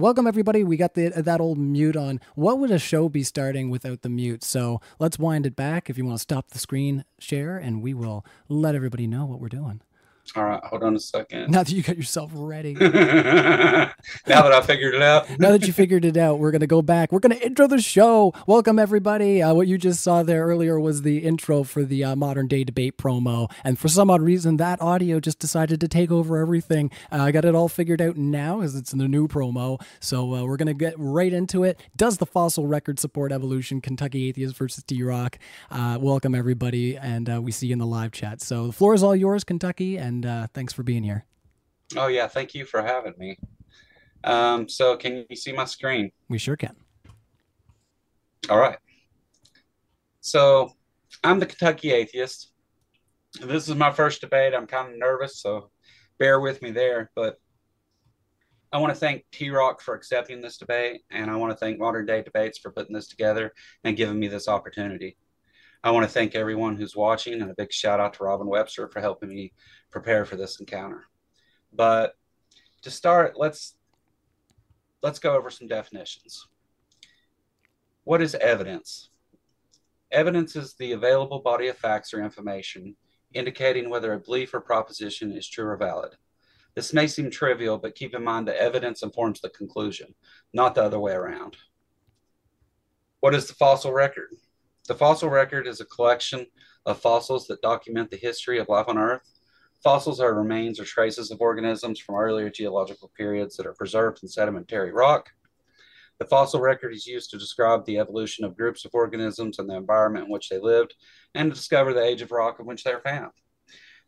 Welcome everybody. We got the that old mute on. What would a show be starting without the mute? So let's wind it back. If you want to stop the screen share, and we will let everybody know what we're doing. All right, hold on a second. Now that you got yourself ready. now that I figured it out. now that you figured it out, we're going to go back. We're going to intro the show. Welcome, everybody. Uh, what you just saw there earlier was the intro for the uh, modern day debate promo. And for some odd reason, that audio just decided to take over everything. Uh, I got it all figured out now as it's in the new promo. So uh, we're going to get right into it. Does the fossil record support evolution? Kentucky Atheist versus T Rock. Uh, welcome, everybody. And uh, we see you in the live chat. So the floor is all yours, Kentucky. And and uh, thanks for being here. Oh yeah, thank you for having me. Um, so can you see my screen? We sure can. All right. So I'm the Kentucky Atheist. This is my first debate. I'm kind of nervous, so bear with me there. But I want to thank T Rock for accepting this debate, and I want to thank Modern Day Debates for putting this together and giving me this opportunity. I want to thank everyone who's watching, and a big shout out to Robin Webster for helping me prepare for this encounter. But to start, let's let's go over some definitions. What is evidence? Evidence is the available body of facts or information indicating whether a belief or proposition is true or valid. This may seem trivial, but keep in mind that evidence informs the conclusion, not the other way around. What is the fossil record? The fossil record is a collection of fossils that document the history of life on Earth Fossils are remains or traces of organisms from earlier geological periods that are preserved in sedimentary rock. The fossil record is used to describe the evolution of groups of organisms and the environment in which they lived and to discover the age of rock in which they are found.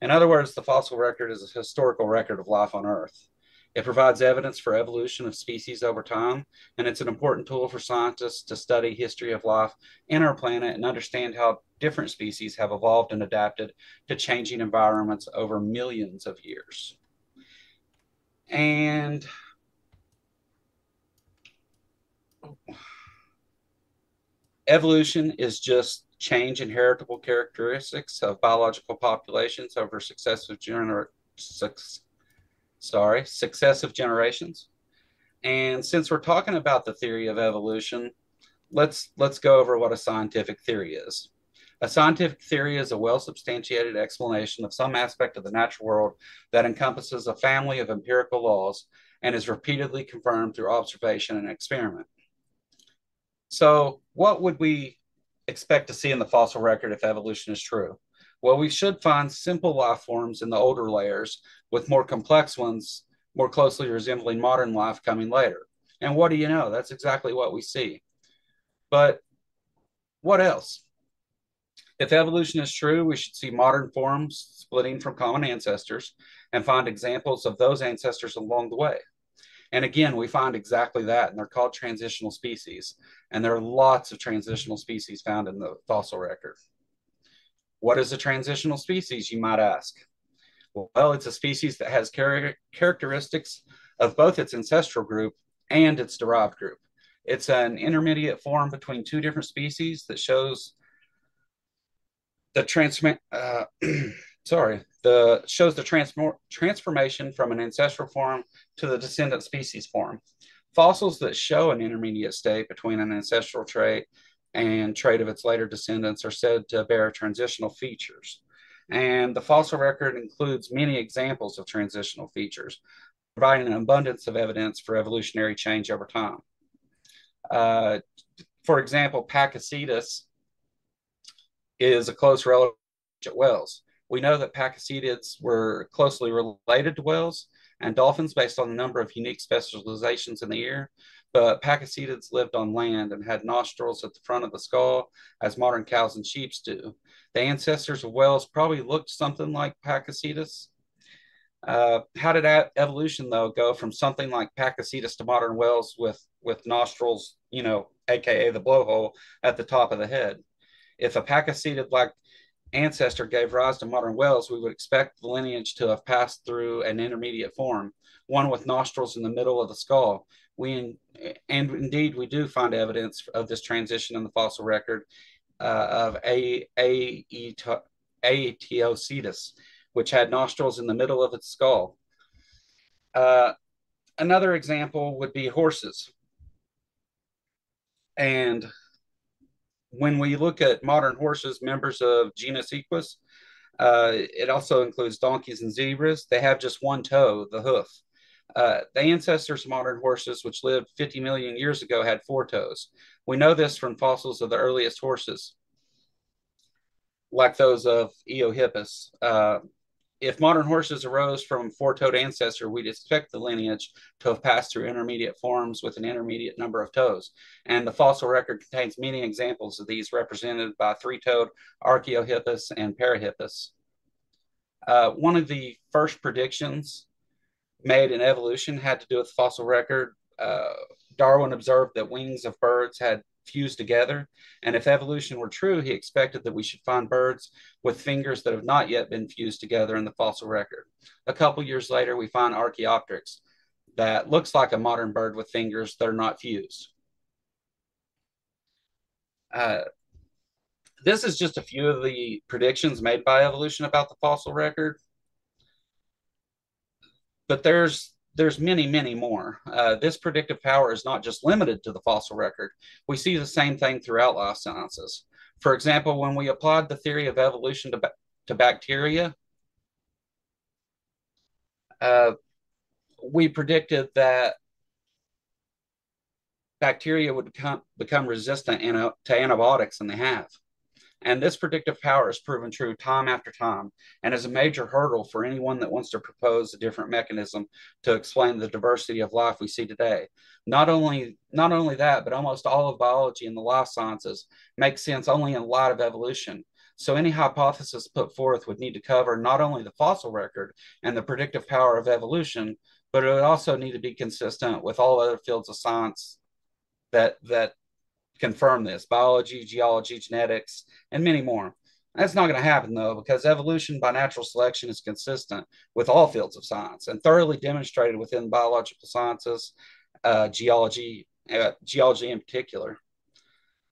In other words, the fossil record is a historical record of life on Earth. It provides evidence for evolution of species over time, and it's an important tool for scientists to study history of life in our planet and understand how different species have evolved and adapted to changing environments over millions of years. And evolution is just change in heritable characteristics of biological populations over successive generations sorry, successive generations. And since we're talking about the theory of evolution, let's let's go over what a scientific theory is. A scientific theory is a well substantiated explanation of some aspect of the natural world that encompasses a family of empirical laws and is repeatedly confirmed through observation and experiment. So, what would we expect to see in the fossil record if evolution is true? Well, we should find simple life forms in the older layers, with more complex ones more closely resembling modern life coming later. And what do you know? That's exactly what we see. But what else? If evolution is true, we should see modern forms splitting from common ancestors and find examples of those ancestors along the way. And again, we find exactly that, and they're called transitional species. And there are lots of transitional species found in the fossil record. What is a transitional species, you might ask? Well, it's a species that has char- characteristics of both its ancestral group and its derived group. It's an intermediate form between two different species that shows the transform uh, sorry the shows the transform transformation from an ancestral form to the descendant species form. Fossils that show an intermediate state between an ancestral trait and trait of its later descendants are said to bear transitional features. And the fossil record includes many examples of transitional features, providing an abundance of evidence for evolutionary change over time. Uh, for example, Pakicetus is a close relative of whales. We know that Pakicetids were closely related to whales and dolphins based on the number of unique specializations in the ear, but Pakicetids lived on land and had nostrils at the front of the skull, as modern cows and sheep do. The ancestors of whales probably looked something like Pakicetus. Uh, how did that evolution though go from something like Pakicetus to modern whales with with nostrils, you know, aka the blowhole at the top of the head? If a Pakicetid like ancestor gave rise to modern whales, we would expect the lineage to have passed through an intermediate form, one with nostrils in the middle of the skull. We and indeed we do find evidence of this transition in the fossil record uh, of a a Aetiocetus, which had nostrils in the middle of its skull. Uh, another example would be horses. And when we look at modern horses, members of genus Equus, uh, it also includes donkeys and zebras. They have just one toe, the hoof. Uh, the ancestors of modern horses, which lived 50 million years ago, had four toes. We know this from fossils of the earliest horses, like those of Eohippus. Uh, if modern horses arose from four-toed ancestor, we'd expect the lineage to have passed through intermediate forms with an intermediate number of toes. And the fossil record contains many examples of these represented by three-toed Archaeohippus and Parahippus. Uh, one of the first predictions made in evolution had to do with fossil record. Uh, Darwin observed that wings of birds had fused together. And if evolution were true, he expected that we should find birds with fingers that have not yet been fused together in the fossil record. A couple years later, we find Archaeopteryx that looks like a modern bird with fingers that are not fused. Uh, this is just a few of the predictions made by evolution about the fossil record. But there's there's many, many more. Uh, this predictive power is not just limited to the fossil record. We see the same thing throughout life sciences. For example, when we applied the theory of evolution to, ba- to bacteria, uh, we predicted that bacteria would become, become resistant to antibiotics, and they have. And this predictive power has proven true time after time and is a major hurdle for anyone that wants to propose a different mechanism to explain the diversity of life we see today. Not only, not only that, but almost all of biology and the life sciences make sense only in light of evolution. So any hypothesis put forth would need to cover not only the fossil record and the predictive power of evolution, but it would also need to be consistent with all other fields of science that that confirm this biology, geology, genetics, and many more. That's not going to happen though, because evolution by natural selection is consistent with all fields of science and thoroughly demonstrated within biological sciences, uh, geology, uh, geology in particular.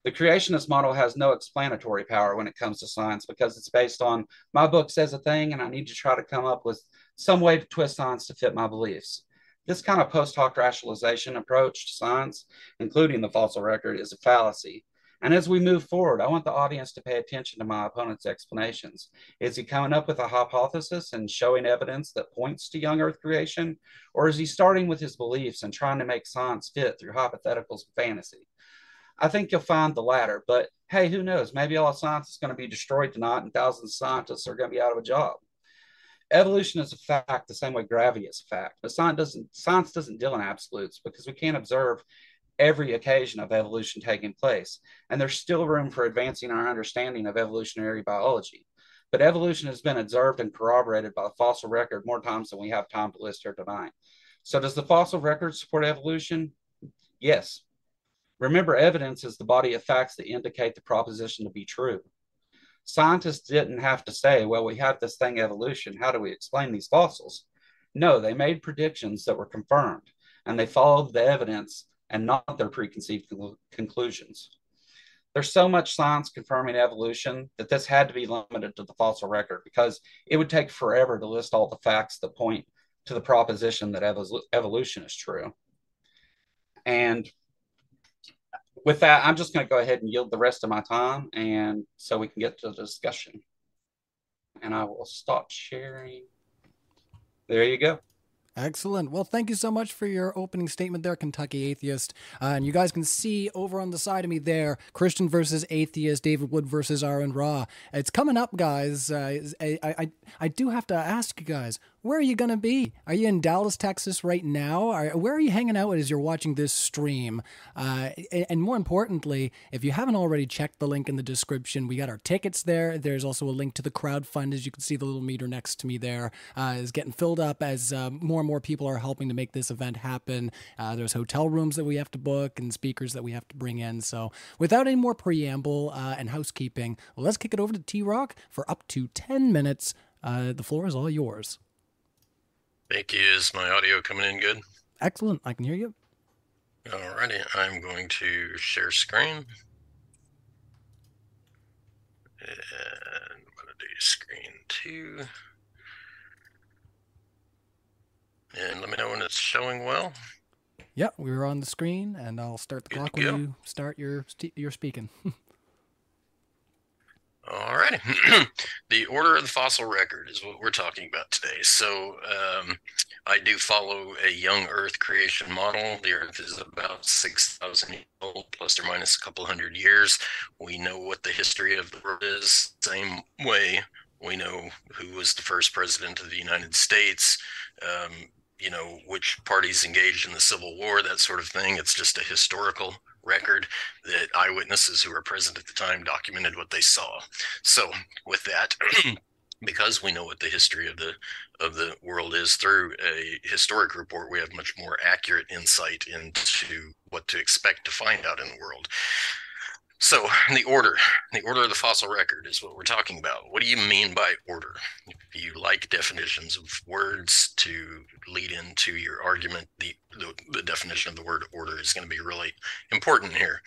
The creationist model has no explanatory power when it comes to science because it's based on my book says a thing and I need to try to come up with some way to twist science to fit my beliefs. This kind of post hoc rationalization approach to science, including the fossil record, is a fallacy. And as we move forward, I want the audience to pay attention to my opponent's explanations. Is he coming up with a hypothesis and showing evidence that points to young Earth creation? Or is he starting with his beliefs and trying to make science fit through hypotheticals and fantasy? I think you'll find the latter, but hey, who knows? Maybe all science is going to be destroyed tonight and thousands of scientists are going to be out of a job evolution is a fact the same way gravity is a fact but science doesn't science doesn't deal in absolutes because we can't observe every occasion of evolution taking place. And there's still room for advancing our understanding of evolutionary biology. But evolution has been observed and corroborated by the fossil record more times than we have time to list here tonight so does the fossil record support evolution? Yes. Remember evidence is the body of facts that indicate the proposition to be true Scientists didn't have to say, well, we have this thing evolution. How do we explain these fossils? No, they made predictions that were confirmed. and they followed the evidence and not their preconceived conclusions. There's so much science confirming evolution that this had to be limited to the fossil record because it would take forever to list all the facts that point to the proposition that ev- evolution is true. And with that, I'm just going to go ahead and yield the rest of my time, and so we can get to the discussion. And I will stop sharing. There you go. Excellent. Well, thank you so much for your opening statement there, Kentucky Atheist. Uh, and you guys can see over on the side of me there, Christian versus Atheist, David Wood versus Aaron Ra. It's coming up, guys. Uh, I, I, I do have to ask you guys, where are you going to be? Are you in Dallas, Texas right now? Are, where are you hanging out as you're watching this stream? Uh, and more importantly, if you haven't already checked the link in the description, we got our tickets there. There's also a link to the crowd fund, as you can see the little meter next to me there uh, is getting filled up as uh, more and more people are helping to make this event happen. Uh, there's hotel rooms that we have to book and speakers that we have to bring in. So without any more preamble uh, and housekeeping, let's kick it over to T Rock for up to 10 minutes. Uh, the floor is all yours. Thank you. Is my audio coming in good? Excellent. I can hear you. Alrighty. I'm going to share screen. And I'm going to do screen two. And let me know when it's showing well. Yeah, we are on the screen, and I'll start the Good clock when you start your your speaking. All righty. the order of the fossil record is what we're talking about today. So um, I do follow a young Earth creation model. The Earth is about 6,000 years old, plus or minus a couple hundred years. We know what the history of the world is. Same way we know who was the first president of the United States. Um, you know which parties engaged in the Civil War, that sort of thing. It's just a historical record that eyewitnesses who were present at the time documented what they saw. So with that, because we know what the history of the of the world is through a historic report, we have much more accurate insight into what to expect to find out in the world. So the order, the order of the fossil record is what we're talking about. What do you mean by order? If you like definitions of words to lead into your argument, the, the, the definition of the word order is going to be really important here.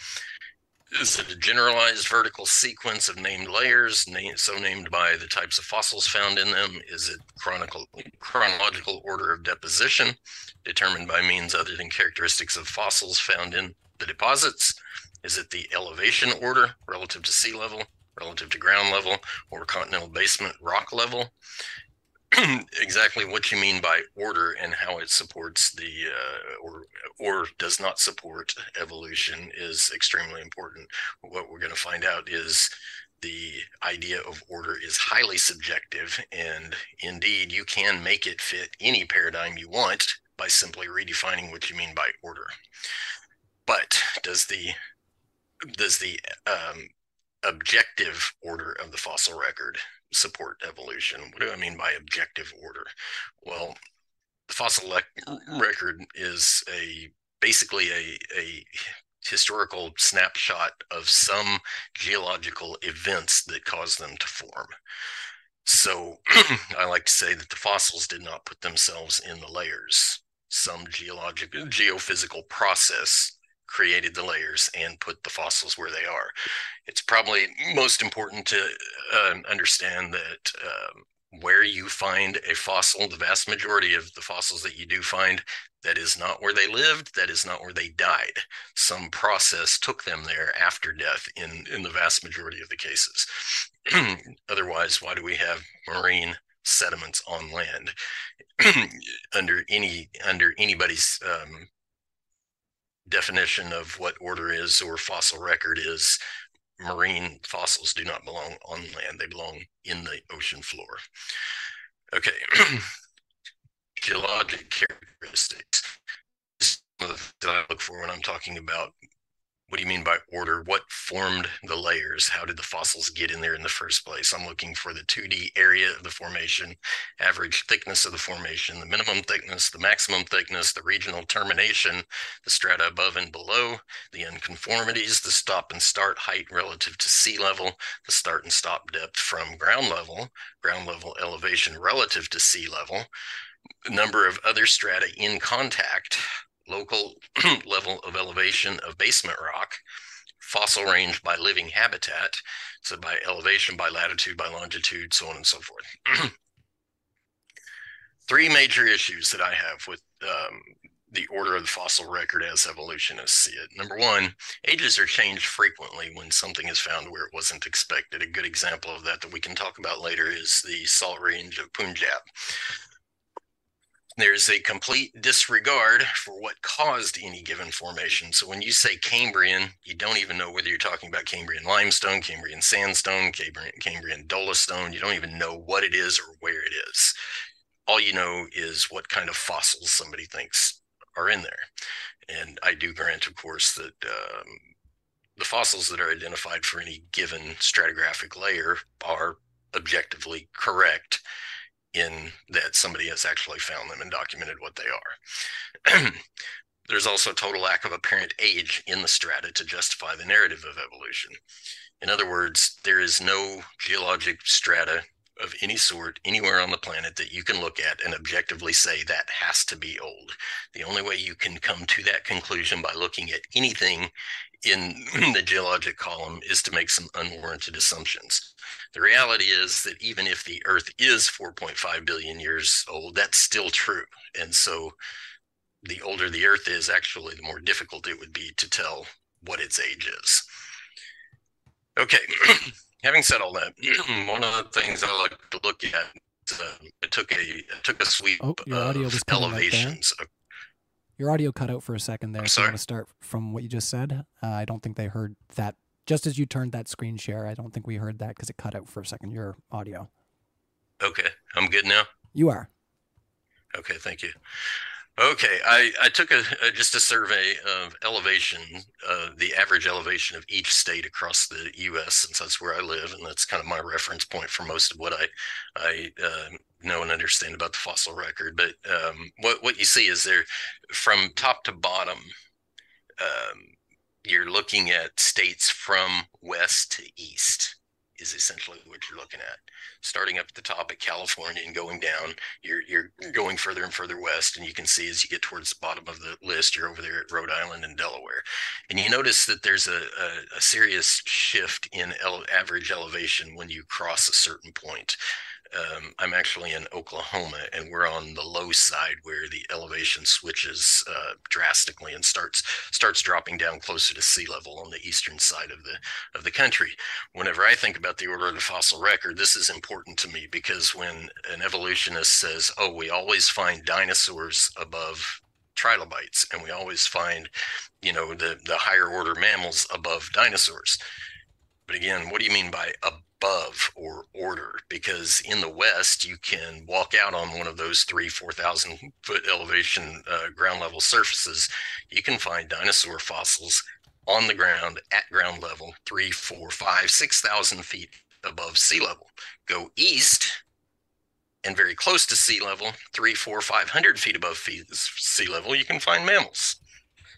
Is it a generalized vertical sequence of named layers, named, so named by the types of fossils found in them? Is it chronicle, chronological order of deposition, determined by means other than characteristics of fossils found in the deposits? Is it the elevation order relative to sea level, relative to ground level, or continental basement rock level? exactly what you mean by order and how it supports the uh, or or does not support evolution is extremely important. What we're going to find out is the idea of order is highly subjective, and indeed, you can make it fit any paradigm you want by simply redefining what you mean by order. But does the does the um, objective order of the fossil record support evolution? What do I mean by objective order? Well, the fossil le- record is a basically a, a historical snapshot of some geological events that caused them to form. So I like to say that the fossils did not put themselves in the layers. Some geological geophysical process created the layers and put the fossils where they are. It's probably most important to uh, understand that um, where you find a fossil, the vast majority of the fossils that you do find, that is not where they lived, that is not where they died. Some process took them there after death in, in the vast majority of the cases. Otherwise, why do we have marine sediments on land under any under anybody's um, definition of what order is or fossil record is, marine fossils do not belong on land, they belong in the ocean floor. Okay, geologic characteristics. This is that I look for when I'm talking about what do you mean by order? What formed the layers? How did the fossils get in there in the first place? I'm looking for the 2D area of the formation, average thickness of the formation, the minimum thickness, the maximum thickness, the regional termination, the strata above and below, the unconformities, the stop and start height relative to sea level, the start and stop depth from ground level, ground level elevation relative to sea level, number of other strata in contact local level of elevation of basement rock, fossil range by living habitat, so by elevation, by latitude, by longitude, so on and so forth. Three major issues that I have with um, the order of the fossil record as evolutionists see it. Number one, ages are changed frequently when something is found where it wasn't expected. A good example of that that we can talk about later is the salt range of Punjab. There's a complete disregard for what caused any given formation. So when you say Cambrian, you don't even know whether you're talking about Cambrian limestone, Cambrian sandstone, Cambrian, Cambrian dolostone. You don't even know what it is or where it is. All you know is what kind of fossils somebody thinks are in there. And I do grant, of course, that um, the fossils that are identified for any given stratigraphic layer are objectively correct in that somebody has actually found them and documented what they are. There's also total lack of apparent age in the strata to justify the narrative of evolution. In other words, there is no geologic strata of any sort anywhere on the planet that you can look at and objectively say that has to be old. The only way you can come to that conclusion by looking at anything in the geologic column is to make some unwarranted assumptions. The reality is that even if the Earth is 4.5 billion years old, that's still true. And so the older the Earth is, actually, the more difficult it would be to tell what its age is. Okay, having said all that, one of the things I like to look at, uh, I took a I took a sweep oh, your audio of was elevations. Your audio cut out for a second there. I'm so I'm sorry. going to start from what you just said. Uh, I don't think they heard that. Just as you turned that screen share, I don't think we heard that because it cut out for a second. Your audio. Okay, I'm good now. You are. Okay, thank you. Okay, I, I took a, a just a survey of elevation, uh, the average elevation of each state across the U.S. since that's where I live, and that's kind of my reference point for most of what I I uh, know and understand about the fossil record. But um, what what you see is there, from top to bottom, um, you're looking at states from west to east is essentially what you're looking at. Starting up at the top at California and going down, you're you're going further and further west, and you can see as you get towards the bottom of the list, you're over there at Rhode Island and Delaware, and you notice that there's a a, a serious shift in ele- average elevation when you cross a certain point. Um, I'm actually in Oklahoma, and we're on the low side where the elevation switches uh, drastically and starts starts dropping down closer to sea level on the eastern side of the of the country. Whenever I think about the order of the fossil record, this is important to me because when an evolutionist says, "Oh, we always find dinosaurs above trilobites, and we always find, you know, the the higher order mammals above dinosaurs," but again, what do you mean by above or order? Because in the West, you can walk out on one of those three, 4,000 foot elevation uh, ground level surfaces. You can find dinosaur fossils on the ground at ground level, three, four, five, 6,000 feet above sea level. Go east and very close to sea level, three, four, 500 feet above sea level, you can find mammals.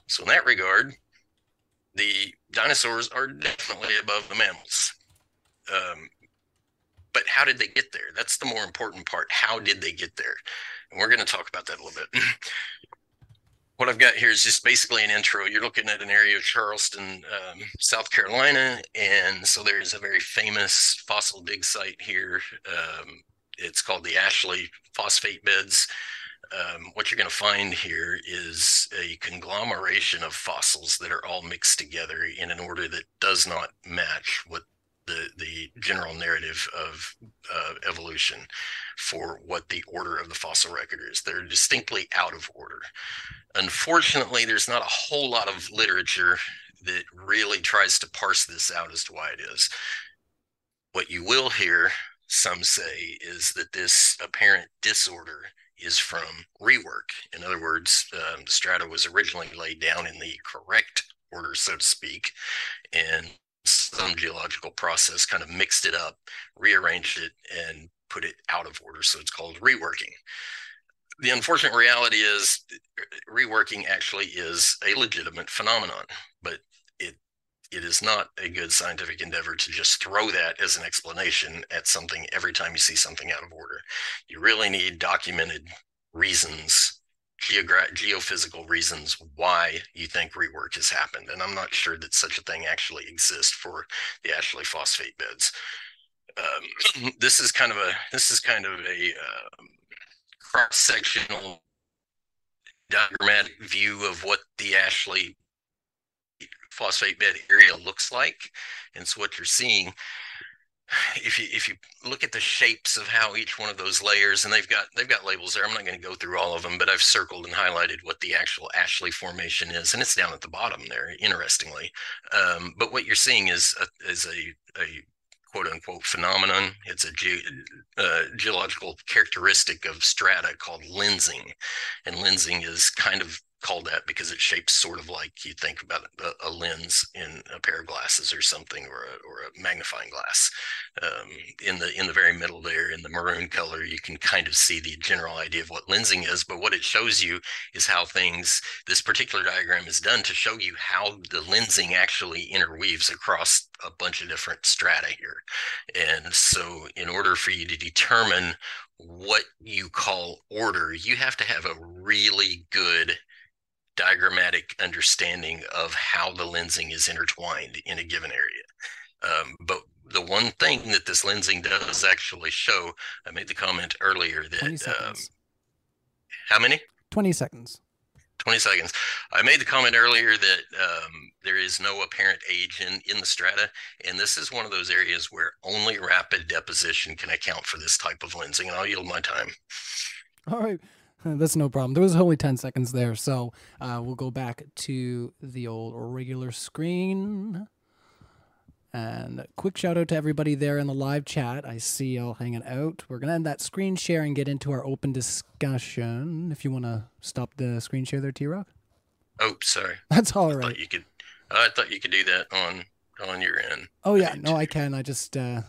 So, in that regard, the dinosaurs are definitely above the mammals. Um, but how did they get there? That's the more important part. How did they get there? And we're going to talk about that a little bit. what I've got here is just basically an intro. You're looking at an area of Charleston, um, South Carolina. And so there's a very famous fossil dig site here. Um, it's called the Ashley Phosphate Beds. Um, what you're going to find here is a conglomeration of fossils that are all mixed together in an order that does not match what the the general narrative of uh, evolution for what the order of the fossil record is. They're distinctly out of order. Unfortunately, there's not a whole lot of literature that really tries to parse this out as to why it is. What you will hear some say is that this apparent disorder is from rework. In other words, um, the strata was originally laid down in the correct order, so to speak, and some geological process kind of mixed it up, rearranged it, and put it out of order. So it's called reworking. The unfortunate reality is, reworking actually is a legitimate phenomenon, but it it is not a good scientific endeavor to just throw that as an explanation at something every time you see something out of order. You really need documented reasons geogra- geophysical reasons why you think rework has happened. And I'm not sure that such a thing actually exists for the Ashley phosphate beds. Um, this is kind of a this is kind of a uh, cross sectional diagrammatic view of what the Ashley phosphate bed area looks like. And so what you're seeing if you if you look at the shapes of how each one of those layers and they've got they've got labels there i'm not going to go through all of them but i've circled and highlighted what the actual ashley formation is and it's down at the bottom there interestingly. Um, but what you're seeing is a, is a, a quote unquote phenomenon. It's a ge- uh, geological characteristic of strata called lensing and lensing is kind of called that because it shapes sort of like you think about a, a, lens in a pair of glasses or something, or a, or a magnifying glass. Um, in the in the very middle there, in the maroon color, you can kind of see the general idea of what lensing is. But what it shows you is how things. This particular diagram is done to show you how the lensing actually interweaves across a bunch of different strata here. And so, in order for you to determine what you call order, you have to have a really good diagrammatic understanding of how the lensing is intertwined in a given area. Um, but the one thing that this lensing does actually show, I made the comment earlier that um, how many? 20 seconds. 20 seconds. I made the comment earlier that um, there is no apparent age in, in the strata. And this is one of those areas where only rapid deposition can account for this type of lensing. And I'll yield my time. All right. That's no problem. There was only 10 seconds there. So uh, we'll go back to the old regular screen. And quick shout out to everybody there in the live chat. I see y'all hanging out. We're going to end that screen share and get into our open discussion. If you want to stop the screen share there, T Rock. Oh, sorry. That's all right. I thought you could, I thought you could do that on on your end. Oh, yeah. No, I can. I just. Uh,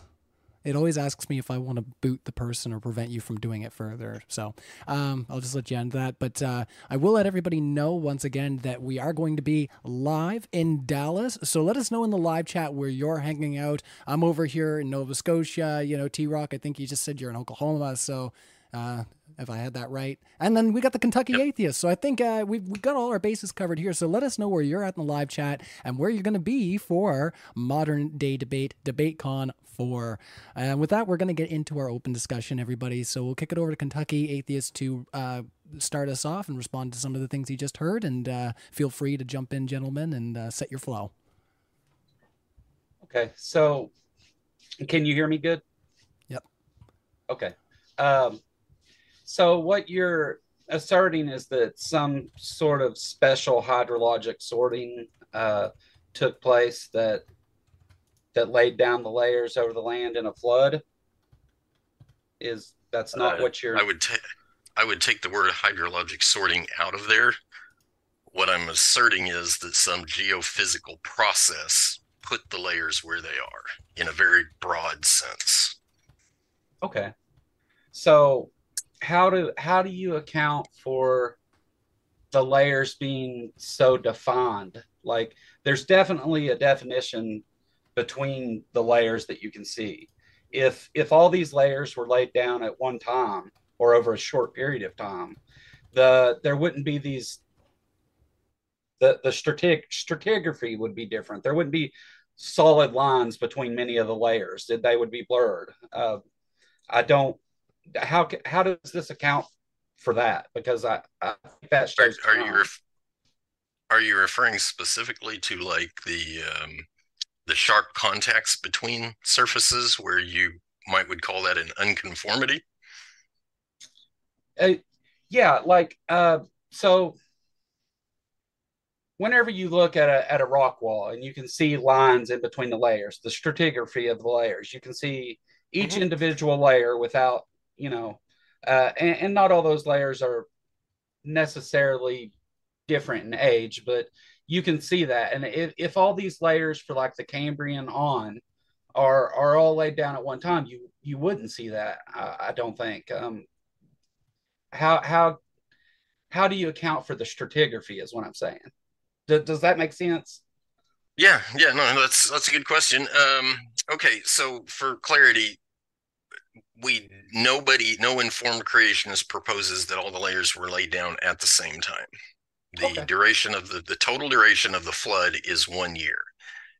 it always asks me if I want to boot the person or prevent you from doing it further. So um, I'll just let you end that. But uh, I will let everybody know once again that we are going to be live in Dallas. So let us know in the live chat where you're hanging out. I'm over here in Nova Scotia. You know, T Rock, I think you just said you're in Oklahoma. So uh, if I had that right. And then we got the Kentucky yep. Atheist. So I think uh, we've, we've got all our bases covered here. So let us know where you're at in the live chat and where you're going to be for Modern Day Debate, DebateCon 4. And with that, we're going to get into our open discussion, everybody. So we'll kick it over to Kentucky Atheist to uh, start us off and respond to some of the things you just heard. And uh, feel free to jump in, gentlemen, and uh, set your flow. Okay. So can you hear me good? Yep. Okay. Um, so what you're asserting is that some sort of special hydrologic sorting uh, took place that that laid down the layers over the land in a flood. Is that's not uh, what you're? I would take I would take the word hydrologic sorting out of there. What I'm asserting is that some geophysical process put the layers where they are in a very broad sense. Okay. So how do how do you account for the layers being so defined? Like there's definitely a definition between the layers that you can see. If if all these layers were laid down at one time or over a short period of time, the there wouldn't be these the the stratig- stratigraphy would be different. There wouldn't be solid lines between many of the layers. That They would be blurred. Uh, I don't how how does this account for that? Because I, I think that shows. Are, are you ref- are you referring specifically to like the um, the sharp contacts between surfaces, where you might would call that an unconformity? Uh, yeah, like uh, so. Whenever you look at a at a rock wall and you can see lines in between the layers, the stratigraphy of the layers, you can see each mm-hmm. individual layer without you know, uh, and, and not all those layers are necessarily different in age, but you can see that. And if, if all these layers for like the Cambrian on are are all laid down at one time, you you wouldn't see that. I, I don't think. Um, how how how do you account for the stratigraphy? Is what I'm saying. D- does that make sense? Yeah, yeah, no, that's that's a good question. Um, okay, so for clarity, we nobody no informed creationist proposes that all the layers were laid down at the same time the okay. duration of the the total duration of the flood is one year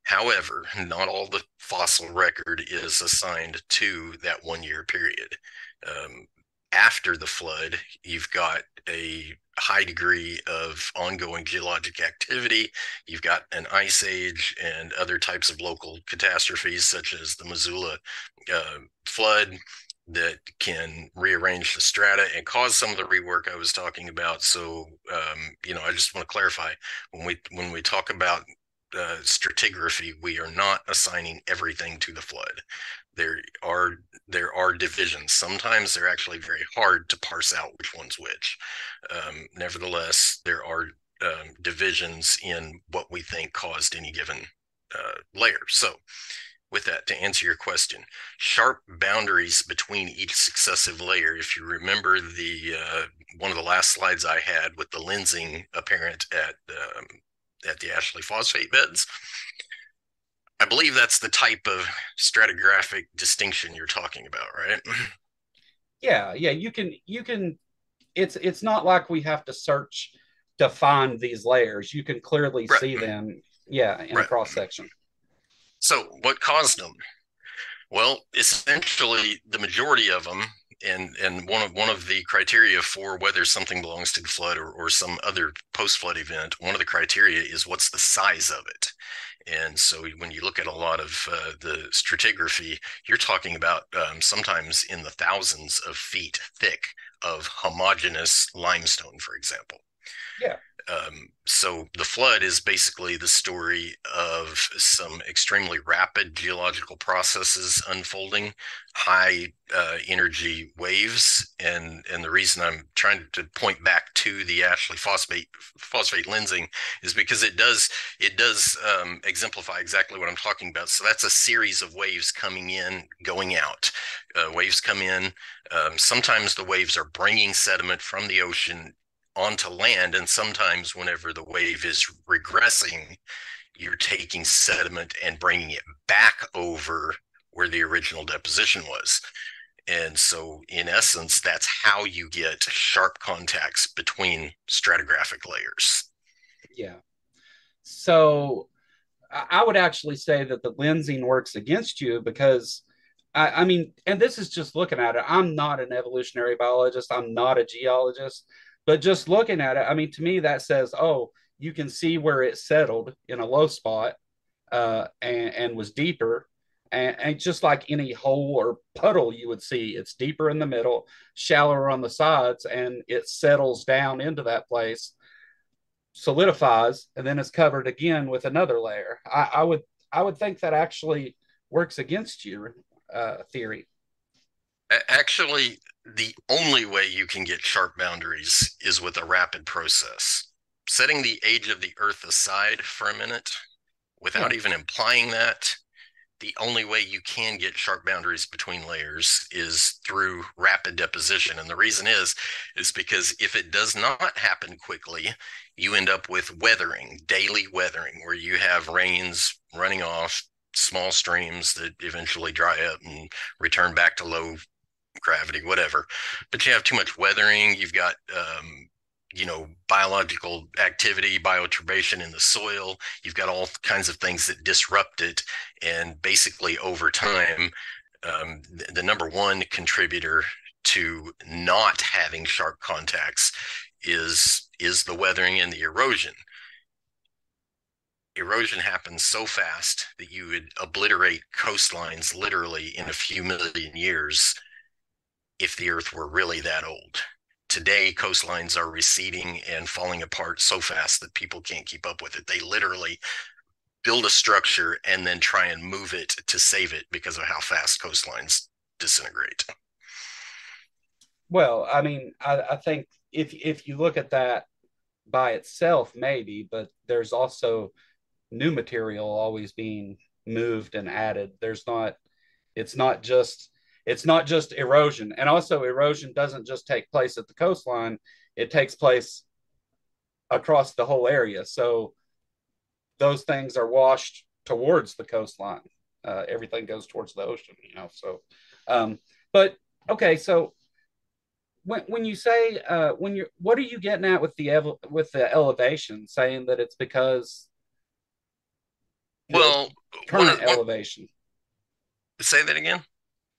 however not all the fossil record is assigned to that one year period um, after the flood you've got a high degree of ongoing geologic activity. You've got an ice age and other types of local catastrophes, such as the Missoula uh, flood, that can rearrange the strata and cause some of the rework I was talking about. So, um, you know, I just want to clarify when we when we talk about uh, stratigraphy, we are not assigning everything to the flood. There are there are divisions. Sometimes they're actually very hard to parse out which one's which. Um, nevertheless, there are um, divisions in what we think caused any given uh, layer. So, with that, to answer your question, sharp boundaries between each successive layer. If you remember the uh, one of the last slides I had with the lensing apparent at um, at the Ashley phosphate beds, I believe that's the type of stratigraphic distinction you're talking about, right? Yeah, yeah. You can you can. It's it's not like we have to search to find these layers. You can clearly right. see them. Yeah, in right. a cross section. So, what caused them? Well, essentially, the majority of them, and and one of one of the criteria for whether something belongs to the flood or, or some other post flood event, one of the criteria is what's the size of it. And so, when you look at a lot of uh, the stratigraphy, you're talking about um, sometimes in the thousands of feet thick of homogeneous limestone, for example. Yeah. Um, so the flood is basically the story of some extremely rapid geological processes unfolding, high uh, energy waves, and and the reason I'm trying to point back to the Ashley phosphate phosphate lensing is because it does it does um, exemplify exactly what I'm talking about. So that's a series of waves coming in, going out. Uh, waves come in. Um, sometimes the waves are bringing sediment from the ocean onto land. And sometimes, whenever the wave is regressing, you're taking sediment and bringing it back over where the original deposition was. And so, in essence, that's how you get sharp contacts between stratigraphic layers. Yeah. So, I would actually say that the lensing works against you because, I, I mean, and this is just looking at it. I'm not an evolutionary biologist, I'm not a geologist. But just looking at it, I mean, to me, that says, oh, you can see where it settled in a low spot uh, and, and was deeper. And, and, just like any hole or puddle you would see, it's deeper in the middle, shallower on the sides, and it settles down into that place, solidifies, and then is covered again with another layer. I, I would I would think that actually works against your uh, theory. Actually, the only way you can get sharp boundaries is with a rapid process. Setting the age of the earth aside for a minute, without yeah. even implying that, the only way you can get sharp boundaries between layers is through rapid deposition. And the reason is, is because if it does not happen quickly, you end up with weathering, daily weathering, where you have rains running off, small streams that eventually dry up and return back to low gravity, whatever. But you have too much weathering. You've got, um, you know, biological activity, bioturbation in the soil. You've got all kinds of things that disrupt it. And basically, over time, um, the, the number one contributor to not having sharp contacts is is the weathering and the erosion erosion happens so fast that you would obliterate coastlines literally in a few million years if the earth were really that old. Today, coastlines are receding and falling apart so fast that people can't keep up with it. They literally build a structure and then try and move it to save it because of how fast coastlines disintegrate. Well, I mean, I, I think if if you look at that by itself, maybe, but there's also new material always being moved and added. There's not, it's not just it's not just erosion. And also, erosion doesn't just take place at the coastline, it takes place across the whole area. So those things are washed towards the coastline. Uh, everything goes towards the ocean, you know. So, um, but okay, so when when you say uh, when you're what are you getting at with the ev- with the elevation? Saying that it's because well current elevation. Say that again.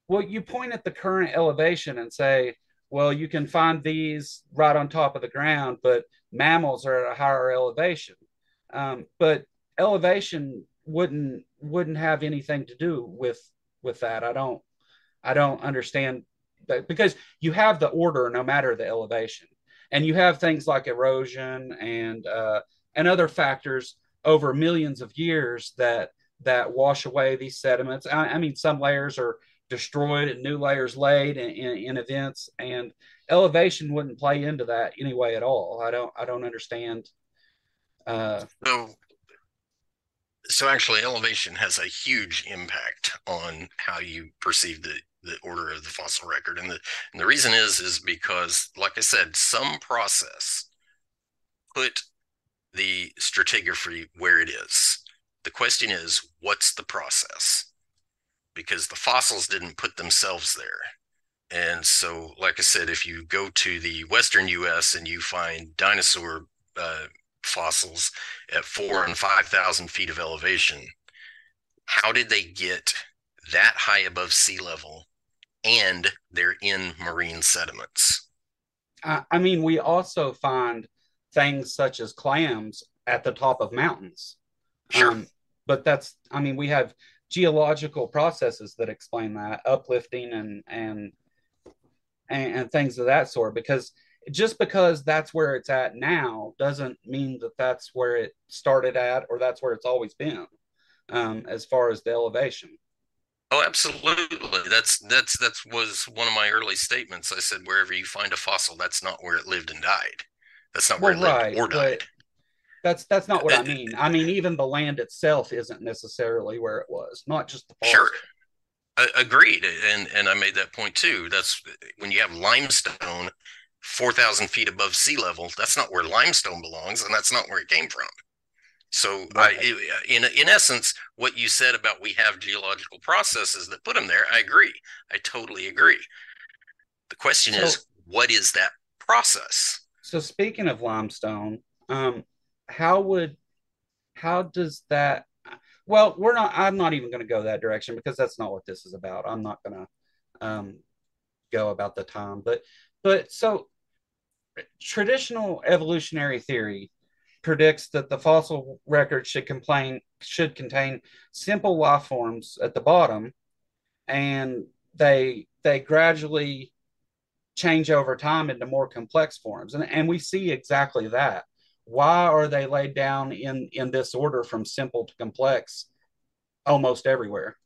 Well, you point at the current elevation and say, well, you can find these right on top of the ground, but mammals are at a higher elevation. Um, but elevation wouldn't wouldn't have anything to do with with that. I don't I don't understand because you have the order no matter the elevation, and you have things like erosion and uh, and other factors over millions of years that that wash away these sediments. I, I mean, some layers are destroyed and new layers laid in, in, in, events, and elevation wouldn't play into that anyway at all. I don't I don't understand. Uh, so, so actually, elevation has a huge impact on how you perceive the the order of the fossil record, and the and the reason is is because, like I said, some process put the stratigraphy where it is. The question is, what's the process? Because the fossils didn't put themselves there. And so, like I said, if you go to the Western US and you find dinosaur uh, fossils at four and 5,000 feet of elevation, how did they get that high above sea level and they're in marine sediments? I mean, we also find things such as clams at the top of mountains. Sure. Um, but that's, I mean, we have geological processes that explain that uplifting and, and, and, and things of that sort, because just because that's where it's at now doesn't mean that that's where it started at or that's where it's always been um, as far as the elevation. Oh, absolutely. That's that's that's was one of my early statements. I said wherever you find a fossil, that's not where it lived and died. That's not where well, it lived right, or died. That's that's not what I mean. I mean, even the land itself isn't necessarily where it was, not just the. Sure. agreed, and and I made that point too. That's when you have limestone, four thousand feet above sea level. That's not where limestone belongs, and that's not where it came from. So, right. I, in in essence, what you said about we have geological processes that put them there, I agree. I totally agree. The question so, is, what is that process? So, speaking of limestone, um, how would how does that? Well, we're not. I'm not even going to go that direction because that's not what this is about. I'm not going to um, go about the time, but but so traditional evolutionary theory predicts that the fossil record should complain should contain simple life forms at the bottom, and they they gradually change over time into more complex forms, and and we see exactly that. Why are they laid down in in this order from simple to complex, almost everywhere?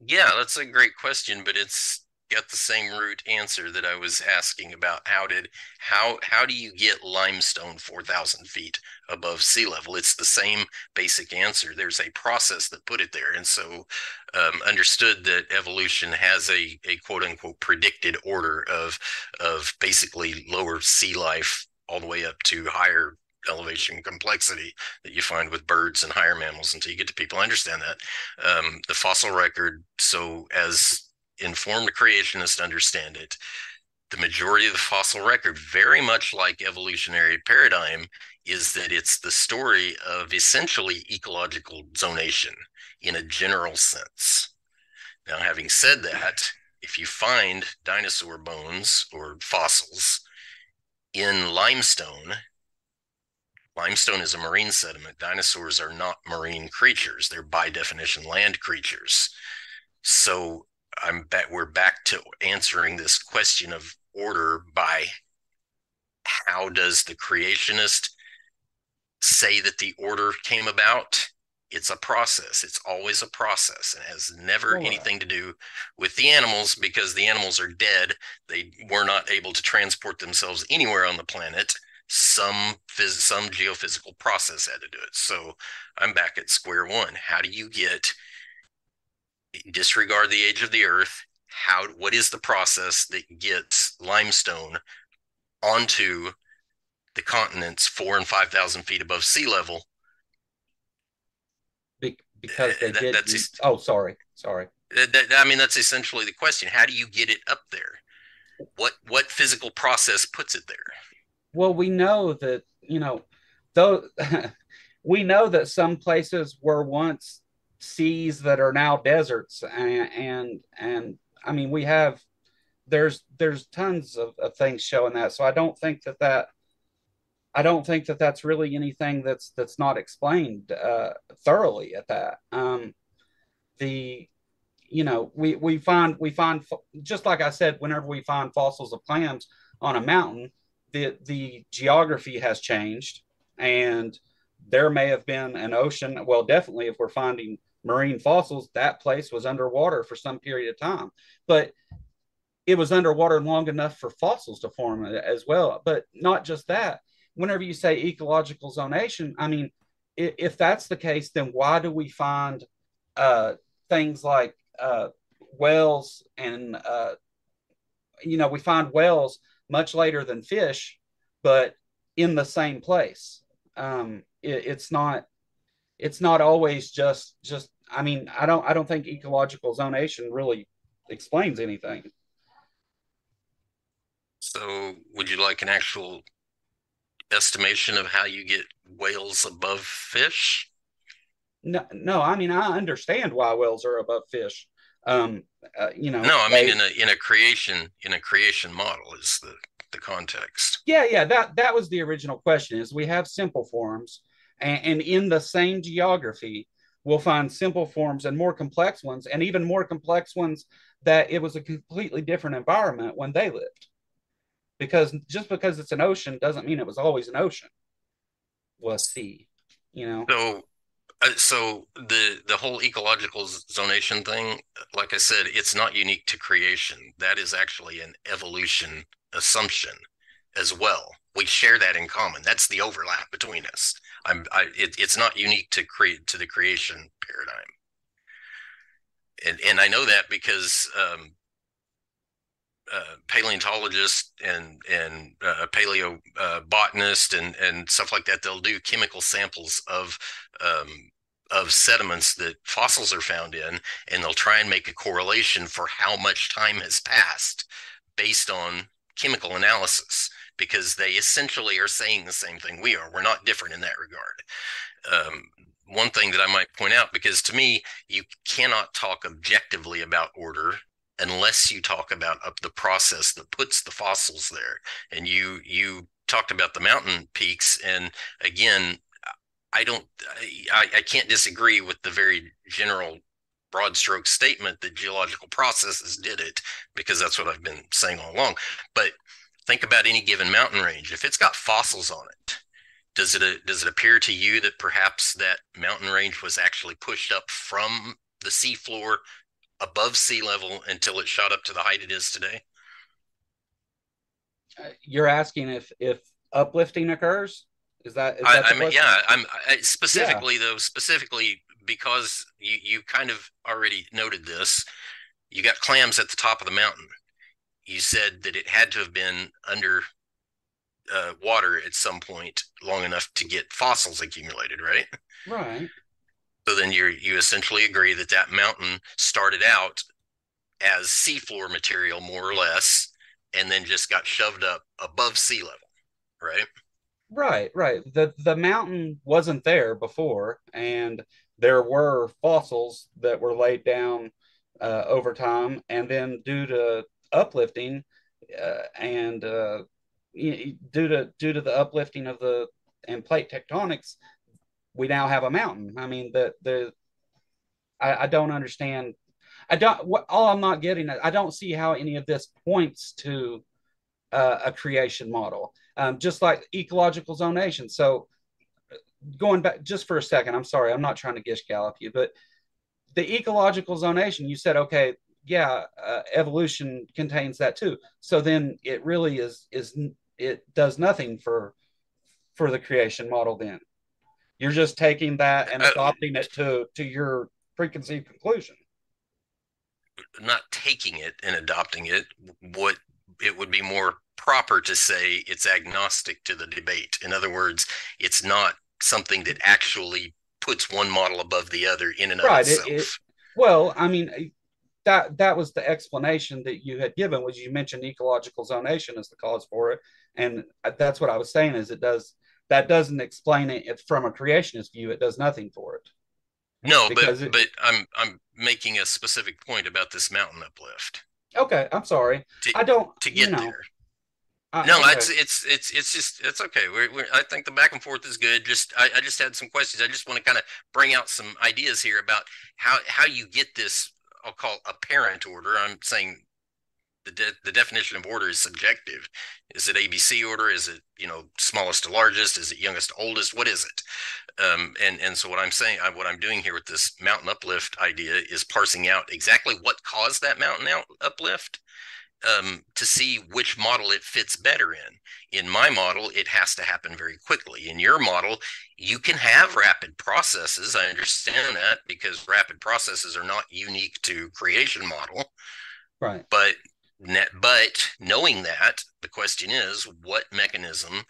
Yeah, that's a great question, but it's got the same root answer that I was asking about. How did how how do you get limestone four thousand feet above sea level? It's the same basic answer. There's a process that put it there, and so um, understood that evolution has a a quote unquote predicted order of of basically lower sea life all the way up to higher elevation complexity that you find with birds and higher mammals until you get to people. I understand that. Um, the fossil record, so as informed creationists understand it, the majority of the fossil record, very much like evolutionary paradigm, is that it's the story of essentially ecological zonation in a general sense. Now, having said that, if you find dinosaur bones or fossils in limestone, limestone is a marine sediment. Dinosaurs are not marine creatures, they're by definition land creatures. So I'm bet we're back to answering this question of order by how does the creationist say that the order came about? It's a process. It's always a process. It has never oh, anything to do with the animals because the animals are dead. They were not able to transport themselves anywhere on the planet. Some phys- some geophysical process had to do it. So I'm back at square one. How do you get disregard the age of the earth how what is the process that gets limestone onto the continents four and five thousand feet above sea level because they that, did oh sorry sorry That, I mean, that's essentially the question. How do you get it up there? What what physical process puts it there? Well, we know that you know, though we know that some places were once seas that are now deserts, and and, and I mean, we have there's there's tons of, of things showing that. So I don't think that that I don't think that that's really anything that's that's not explained uh, thoroughly at that. Um, the you know we we find we find just like I said, whenever we find fossils of clams on a mountain, the the geography has changed, and there may have been an ocean. Well, definitely, if we're finding marine fossils, that place was underwater for some period of time, but it was underwater long enough for fossils to form as well. But not just that. Whenever you say ecological zonation, I mean, if, if that's the case, then why do we find uh, things like uh, whales and uh, you know we find whales much later than fish, but in the same place. Um, it, it's not it's not always just just. I mean, I don't I don't think ecological zonation really explains anything. So, would you like an actual estimation of how you get whales above fish? No, no. I mean, I understand why whales are above fish. Um, uh, you know. No, I mean, in a in a creation in a creation model is the the context. Yeah, yeah. That that was the original question. Is we have simple forms, and, and in the same geography, we'll find simple forms and more complex ones, and even more complex ones that it was a completely different environment when they lived because just because it's an ocean doesn't mean it was always an ocean was sea you know? So uh, so the the whole ecological zonation thing like i said it's not unique to creation. That is actually an evolution assumption as well. We share that in common. That's the overlap between us. I'm I, it, it's not unique to create to the creation paradigm. And and i know that because um, uh, paleontologist and and uh, paleo uh, and and stuff like that. They'll do chemical samples of um, of sediments that fossils are found in, and they'll try and make a correlation for how much time has passed based on chemical analysis because they essentially are saying the same thing we are. We're not different in that regard. Um, one thing that I might point out, because to me, you cannot talk objectively about order unless you talk about up the process that puts the fossils there. And you you talked about the mountain peaks, and again, I don't I, I can't disagree with the very general broad stroke statement that geological processes did it because that's what I've been saying all along. But think about any given mountain range. If it's got fossils on it, does it does it appear to you that perhaps that mountain range was actually pushed up from the seafloor above sea level until it shot up to the height it is today? Uh, you're asking if if uplifting occurs? Is that, is that I, mean, yeah, I'm I, specifically yeah. though, specifically because you you kind of already noted this. You got clams at the top of the mountain. You said that it had to have been under uh, water at some point long enough to get fossils accumulated, right? Right. So then you you essentially agree that that mountain started out as seafloor material, more or less, and then just got shoved up above sea level, right? Right, right. The the mountain wasn't there before, and there were fossils that were laid down uh, over time, and then due to uplifting uh, and uh, due to due to the uplifting of the and plate tectonics, we now have a mountain. I mean, the the I, I don't understand. I don't. What all I'm not getting. I don't see how any of this points to uh, a creation model. Um, just like ecological zonation. So going back just for a second, I'm sorry, I'm not trying to gish gallop you, but the ecological zonation, you said, okay, yeah, uh, evolution contains that too. So then it really is is it does nothing for for the creation model then. You're just taking that and uh, adopting it to to your preconceived conclusion. Not taking it and adopting it. What it would be more proper to say it's agnostic to the debate. In other words, it's not something that actually puts one model above the other in and of itself. It, it, well, I mean, that that was the explanation that you had given was you mentioned ecological zonation as the cause for it and that's what i was saying is it does that doesn't explain it from a creationist view it does nothing for it no but it, but i'm i'm making a specific point about this mountain uplift okay i'm sorry to, i don't to get you know, there no, okay. it's it's it's it's just it's okay. We're, we're, I think the back and forth is good. Just I, I just had some questions. I just want to kind of bring out some ideas here about how how you get this. I'll call apparent order. I'm saying the de- the definition of order is subjective. Is it ABC order? Is it you know smallest to largest? Is it youngest to oldest? What is it? Um, and and so what I'm saying, I, what I'm doing here with this mountain uplift idea is parsing out exactly what caused that mountain out uplift um, to see which model it fits better in. In my model, it has to happen very quickly. In your model, you can have rapid processes. I understand that because rapid processes are not unique to creation model. Right. But but knowing that, the question is, what mechanism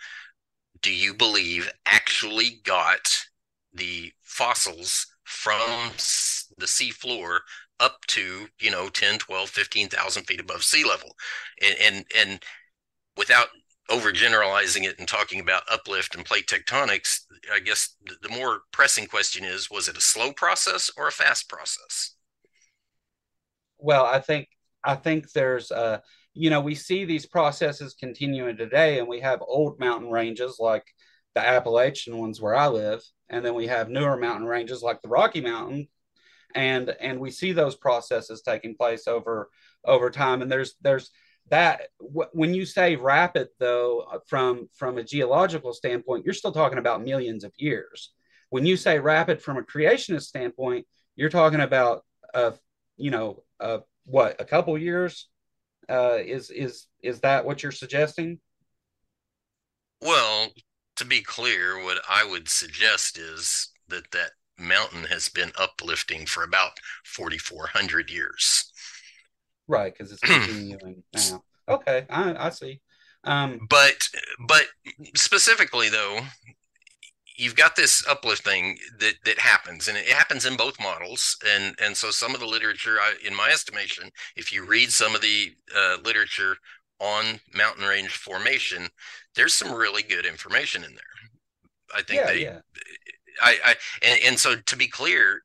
do you believe actually got the fossils from the sea floor up to you know 10 12 15,000 feet above sea level? And and, and without overgeneralizing it and talking about uplift and plate tectonics i guess the more pressing question is was it a slow process or a fast process? Well i think i think there's uh you know we see these processes continuing today and we have old mountain ranges like the appalachian ones where i live and then we have newer mountain ranges like the rocky mountain and and we see those processes taking place over over time. And there's there's that when you say rapid though uh, from from a geological standpoint you're still talking about millions of years. When you say rapid from a creationist standpoint you're talking about uh you know uh what a couple years uh is is is that what you're suggesting well to be clear what i would suggest is that that mountain has been uplifting for about 4,400 years. Right, because it's continuing now. Okay, I, I see. Um, but but specifically though, you've got this uplift thing that that happens, and it happens in both models. And and so some of the literature, I, in my estimation, if you read some of the uh, literature on mountain range formation, there's some really good information in there. I think yeah, they yeah. I, I and, and so to be clear,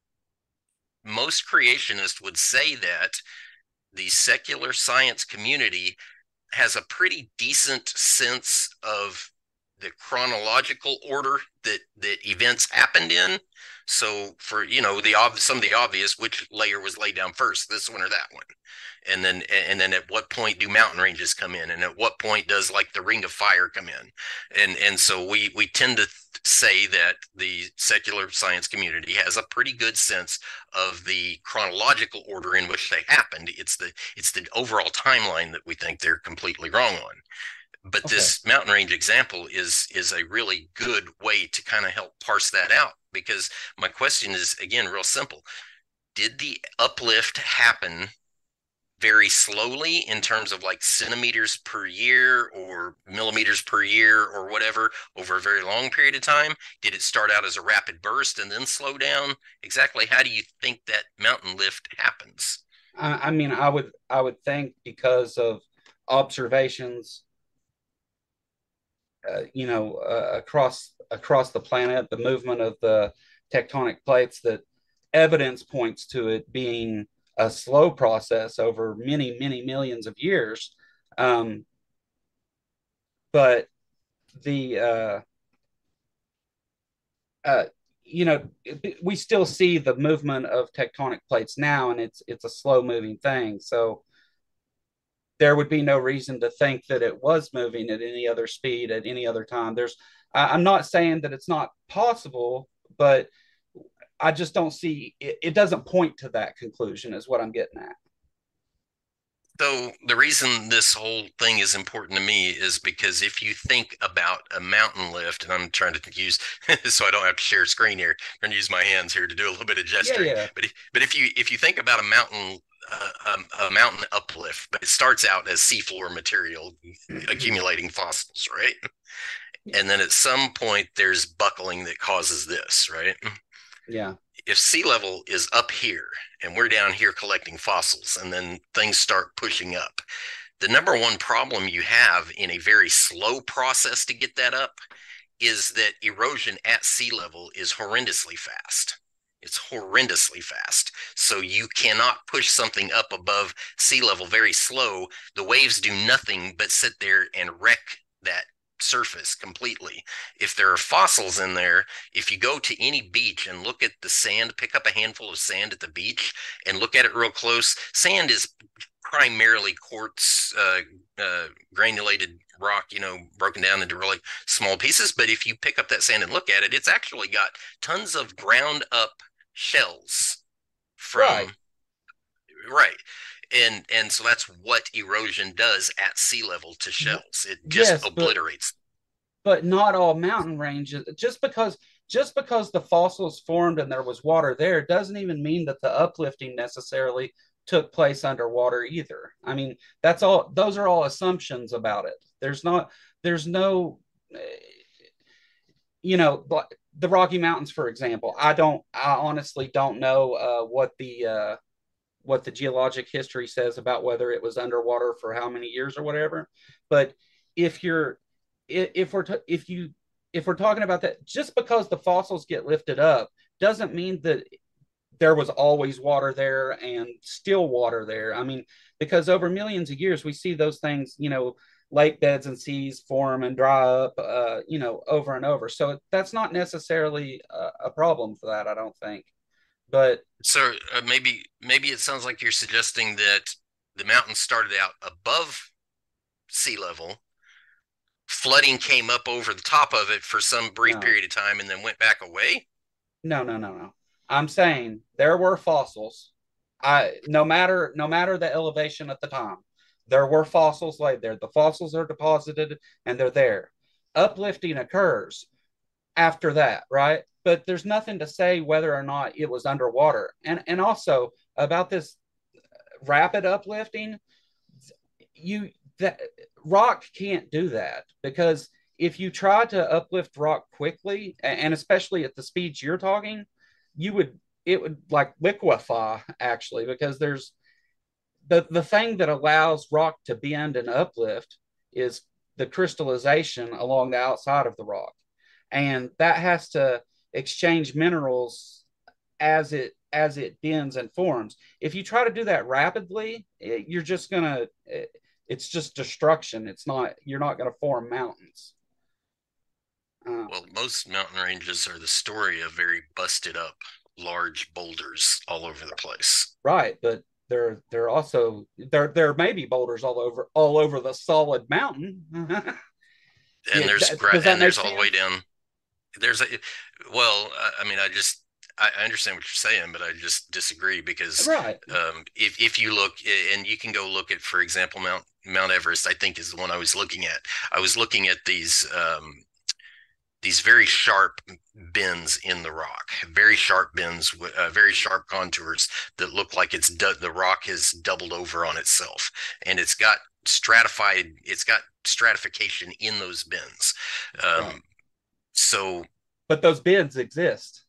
most creationists would say that the secular science community has a pretty decent sense of the chronological order that that events happened in. So for you know the some of the obvious which layer was laid down first this one or that one? And then and then at what point do mountain ranges come in? And at what point does like the ring of fire come in? And and so we we tend to say that the secular science community has a pretty good sense of the chronological order in which they happened. It's the it's the overall timeline that we think they're completely wrong on but okay. this mountain range example is is a really good way to kind of help parse that out because my question is again real simple did the uplift happen very slowly in terms of like centimeters per year or millimeters per year or whatever over a very long period of time? Did it start out as a rapid burst and then slow down? Exactly how do you think that mountain lift happens? I mean, I would I would think because of observations, uh, you know, uh, across across the planet, the movement of the tectonic plates, that evidence points to it being a slow process over many, many millions of years. Um, but the, uh, uh, you know, we still see the movement of tectonic plates now, and it's it's a slow moving thing. So there would be no reason to think that it was moving at any other speed at any other time. There's, I'm not saying that it's not possible, but I just don't see it, it doesn't point to that conclusion, is what I'm getting at. So the reason this whole thing is important to me is because if you think about a mountain lift, and I'm trying to use so I don't have to share screen here, I'm going to use my hands here to do a little bit of gesturing. Yeah, yeah. But but if you if you think about a mountain uh, um, a mountain uplift, but it starts out as seafloor material accumulating fossils, right? And then at some point there's buckling that causes this, right? Yeah. If sea level is up here and we're down here collecting fossils and then things start pushing up, the number one problem you have in a very slow process to get that up is that erosion at sea level is horrendously fast. It's horrendously fast. So you cannot push something up above sea level very slow. The waves do nothing but sit there and wreck that surface completely. If there are fossils in there, if you go to any beach and look at the sand, pick up a handful of sand at the beach and look at it real close, sand is primarily quartz uh, uh, granulated rock, you know, broken down into really small pieces. But if you pick up that sand and look at it, it's actually got tons of ground up shells from right. right. And and so that's what erosion does at sea level to shells. It just yes, obliterates. But, but not all mountain ranges. Just because just because the fossils formed and there was water there doesn't even mean that the uplifting necessarily took place underwater either. I mean, that's all those are all assumptions about it. There's not there's no you know, the Rocky Mountains for example. I don't I honestly don't know uh, what the uh, what the geologic history says about whether it was underwater for how many years or whatever. But if you're if we're if you if we're talking about that just because the fossils get lifted up doesn't mean that there was always water there and still water there. I mean, because over millions of years, we see those things, you know, lake beds and seas form and dry up, uh, you know, over and over. So that's not necessarily a, a problem for that, I don't think. But so uh, maybe maybe it sounds like you're suggesting that the mountain started out above sea level. Flooding came up over the top of it for some brief no. period of time and then went back away. No, no, no, no. I'm saying there were fossils. I no matter no matter the elevation at the time, there were fossils laid there. The fossils are deposited and they're there. Uplifting occurs after that, right? But there's nothing to say whether or not it was underwater. And and also about this rapid uplifting, you that rock can't do that because if you try to uplift rock quickly and especially at the speeds you're talking you would it would like liquefy actually because there's the the thing that allows rock to bend and uplift is the crystallization along the outside of the rock and that has to exchange minerals as it as it bends and forms if you try to do that rapidly it, you're just gonna it, it's just destruction it's not you're not gonna form mountains uh, well, most mountain ranges are the story of very busted up large boulders all over the place. Right, but there there also there there may be boulders all over all over the solid mountain. and yeah, there's that, and there's all the way down. There's a well, I mean, I just I understand what you're saying, but I just disagree because right. um, if if you look and you can go look at, for example, Mount Mount Everest, I think is the one I was looking at. I was looking at these um, these very sharp bends in the rock, very sharp bends, uh, very sharp contours that look like it's du- the rock has doubled over on itself, and it's got stratified. It's got stratification in those bends. Um, right. So, but those bends exist.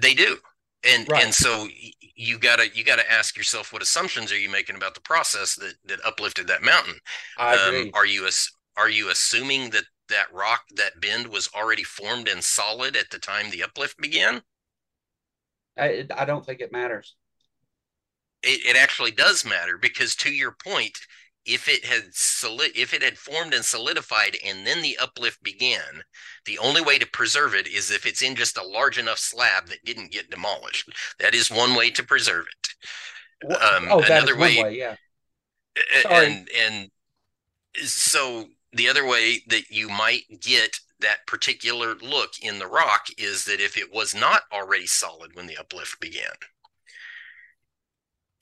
They do, and right. and so you gotta you gotta ask yourself what assumptions are you making about the process that that uplifted that mountain. I agree. Um, are you are you assuming that that rock, that bend was already formed and solid at the time the uplift began? I, I don't think it matters. It, it actually does matter because, to your point, if it had solid, if it had formed and solidified and then the uplift began, the only way to preserve it is if it's in just a large enough slab that didn't get demolished. That is one way to preserve it. Um, oh, another way, way, yeah. Sorry. And and so the other way that you might get that particular look in the rock is that if it was not already solid when the uplift began.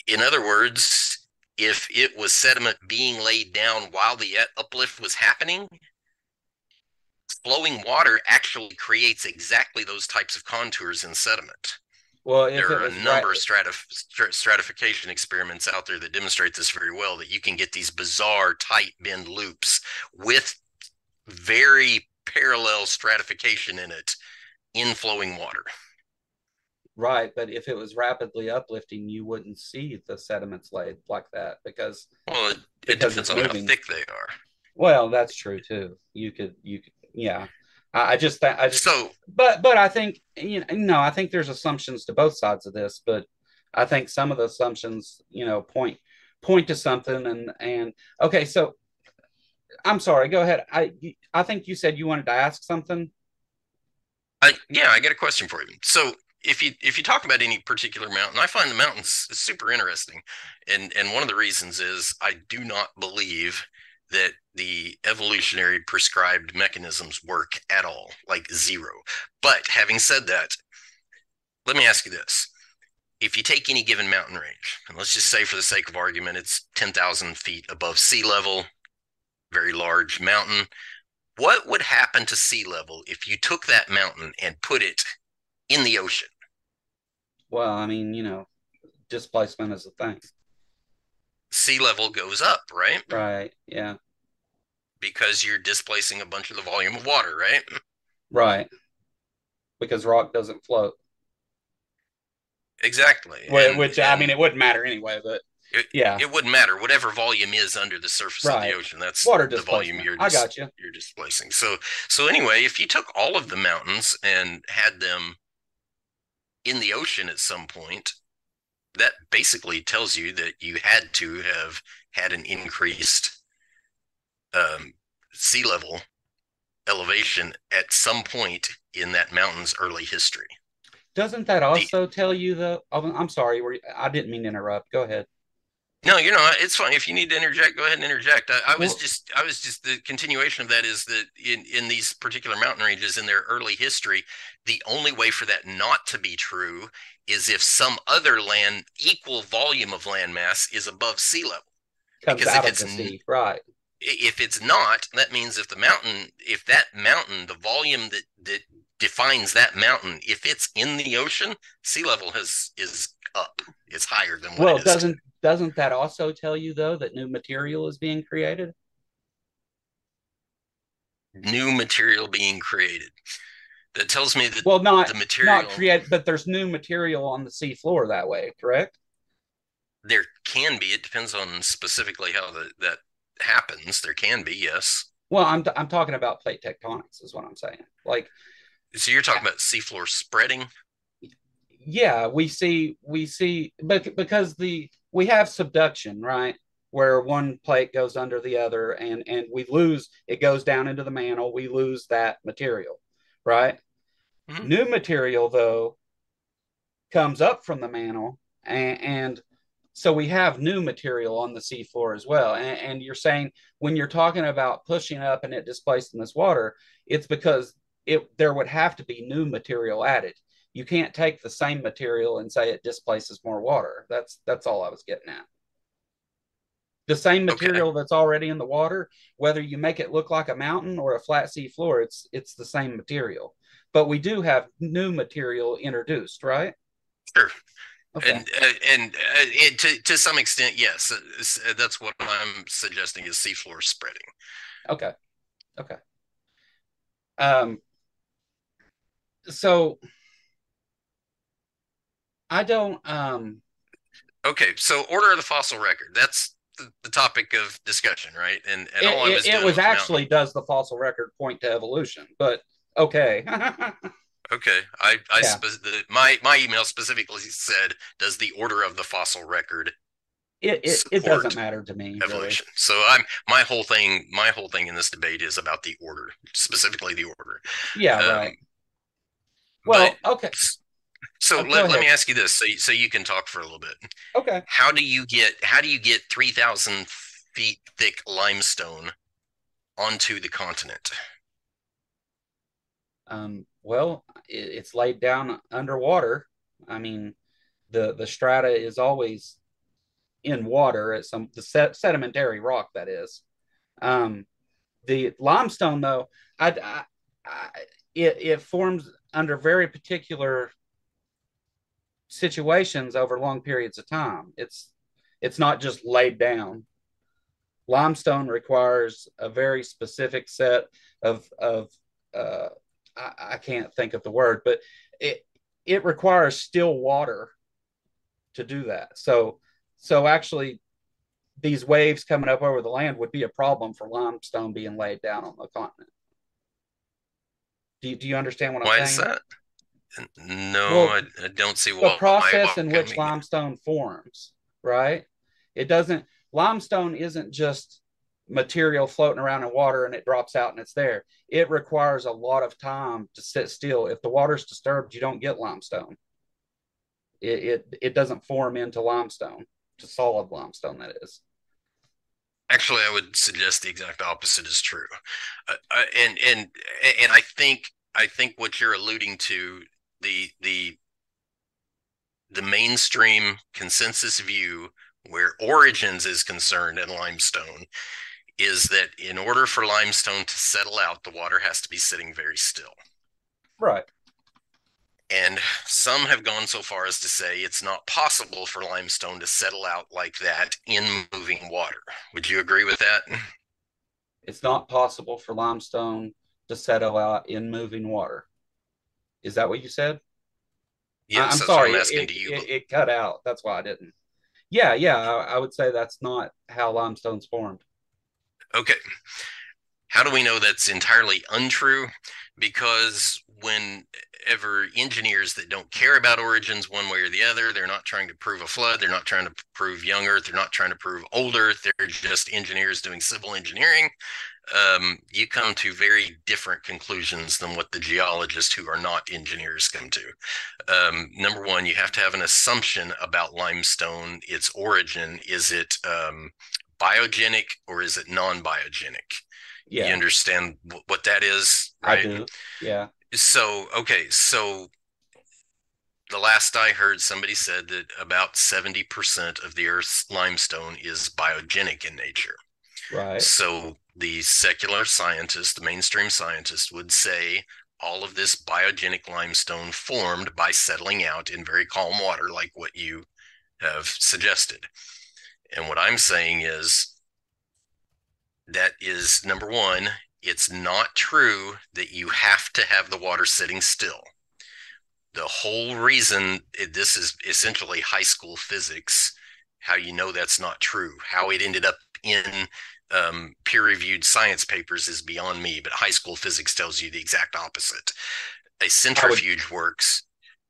In other words, if it was sediment being laid down while the uh, uplift was happening, flowing water actually creates exactly those types of contours in sediment. Well, there are a number right. of stratif- stratification experiments out there that demonstrate this very well. That you can get these bizarre tight bend loops with very parallel stratification in it in flowing water. Right, but if it was rapidly uplifting, you wouldn't see the sediments laid like that because Well, it, it Because depends on moving. how thick they are. well, that's true too. You could you could yeah. I, I just I just So but but I think you know no, I think there's assumptions to both sides of this, but I think some of the assumptions, you know, point point to something and and okay, so I'm sorry, go ahead. I I think you said you wanted to ask something. I yeah, I got a question for you. So if you if you talk about any particular mountain, I find the mountains super interesting, and and one of the reasons is I do not believe that the evolutionary prescribed mechanisms work at all, like zero. But having said that, let me ask you this: if you take any given mountain range, and let's just say for the sake of argument, it's ten thousand feet above sea level, very large mountain what would happen to sea level if you took that mountain and put it in the ocean? Well, I mean, you know, displacement is a thing. Sea level goes up, right? Right. Yeah. Because you're displacing a bunch of the volume of water, right? Right. Because rock doesn't float. Exactly. Wh- And- Which I mean, it wouldn't matter anyway. But It- yeah, it wouldn't matter. Whatever volume is under the surface of the ocean, that's water the volume you're I got you. you're displacing. So so anyway, if you took all of the mountains and had them in the ocean at some point, that basically tells you that you had to have had an increased um, sea level elevation at some point in that mountain's early history. Doesn't that also tell you though? Oh, I'm sorry. I didn't mean to interrupt. Go ahead. No, you know, it's fine. If you need to interject, go ahead and interject. I, I was Well- just, I was just the continuation of that is that in in these particular mountain ranges in their early history, the only way for that not to be true is if some other land equal volume of land mass is above sea level. Comes Because out if of the it's sea. Right. If it's not, that means if the mountain, if that mountain, the volume that that defines that mountain, if it's in the ocean, sea level has is up. It's higher than what Well, it is. doesn't doesn't that also tell you though that new material is being created? new material being created. That tells me that Well, not the material not create, but there's new material on the sea floor that way. Correct. there can be. It depends on specifically how the, that happens. There can be, yes. Well, I'm I'm talking about plate tectonics is what I'm saying. Like So you're talking about seafloor spreading. yeah we see we see but because the we have subduction right? Where one plate goes under the other and and we lose it goes down into the mantle we lose that material right? Mhm. new material though comes up from the mantle and, and so we have new material on the seafloor as well. And, and you're saying when you're talking about pushing up and it displacing this water it's because it there would have to be new material added you can't take the same material and say it displaces more water. That's that's all I was getting at. The same Okay. material that's already in the water, whether you make it look like a mountain or a flat sea floor, it's it's the same material. But we do have new material introduced, right? Sure. Okay. And uh, and uh, it, to to some extent, yes. Uh, That's what I'm suggesting is seafloor spreading. Okay. Okay. Um so I don't um Okay, so order of the fossil record. That's the, the topic of discussion, right? And and it, all I it- was it was with the mountain- actually does the fossil record point to evolution, but okay. Okay, I, I Yeah. spe- the, my my email specifically said, "Does the order of the fossil record it, it, it doesn't matter to me. really. evolution?" So I'm my whole thing. My whole thing in this debate is about the order, specifically the order. Yeah, Um, right. Well, okay. So Uh, let, let me ask you this, so you- so you can talk for a little bit. Okay. How do you get how do you get three thousand feet thick limestone onto the continent? Um, well, it, it's laid down underwater. I mean, the the strata is always in water at some the sed- sedimentary rock that is. Um, the limestone, though, I, I, I it it forms under very particular situations over long periods of time. It's it's not just laid down. Limestone requires a very specific set of of uh, I, I can't think of the word, but it it requires still water to do that. So so actually these waves coming up over the land would be a problem for limestone being laid down on the continent. Do you, do you understand what Why I'm is saying? that? No, Well, I, I don't see what The process in which limestone forms, right? It doesn't limestone isn't just material floating around in water and it drops out and it's there. It requires a lot of time to sit still. If the water's disturbed, you don't get limestone. It it, it doesn't form into limestone, to solid limestone that is. Actually, I would suggest the exact opposite is true, uh, uh, and and and I think I think what you're alluding to the the the mainstream consensus view where origins is concerned in limestone is that in order for limestone to settle out, the water has to be sitting very still. Right. And some have gone so far as to say it's not possible for limestone to settle out like that in moving water. Would you agree with that? It's not possible for limestone to settle out in moving water. Is that what you said? Yes, I'm sorry. I'm it- asking it, to you. It, it cut out. That's why I didn't. Yeah, yeah. I, I would say that's not how limestone's formed. Okay. How do we know that's entirely untrue? Because whenever engineers that don't care about origins one way or the other, they're not trying to prove a flood, they're not trying to prove young Earth, they're not trying to prove old Earth, they're just engineers doing civil engineering. Um, you come to very different conclusions than what the geologists who are not engineers come to. Um, number one, you have to have an assumption about limestone, its origin. Is it um, biogenic or is it non-biogenic? You understand wh- what that is, I right? do. Yeah. So, okay, so the last I heard, somebody said that about 70% of the Earth's limestone is biogenic in nature. Right. So the secular scientist, the mainstream scientist, would say all of this biogenic limestone formed by settling out in very calm water, like what you have suggested. And what I'm saying is that is number one, it's not true that you have to have the water sitting still. The whole reason it- this is essentially high school physics, how you know that's not true, how it ended up in um, peer reviewed science papers is beyond me, but high school physics tells you the exact opposite. A centrifuge works.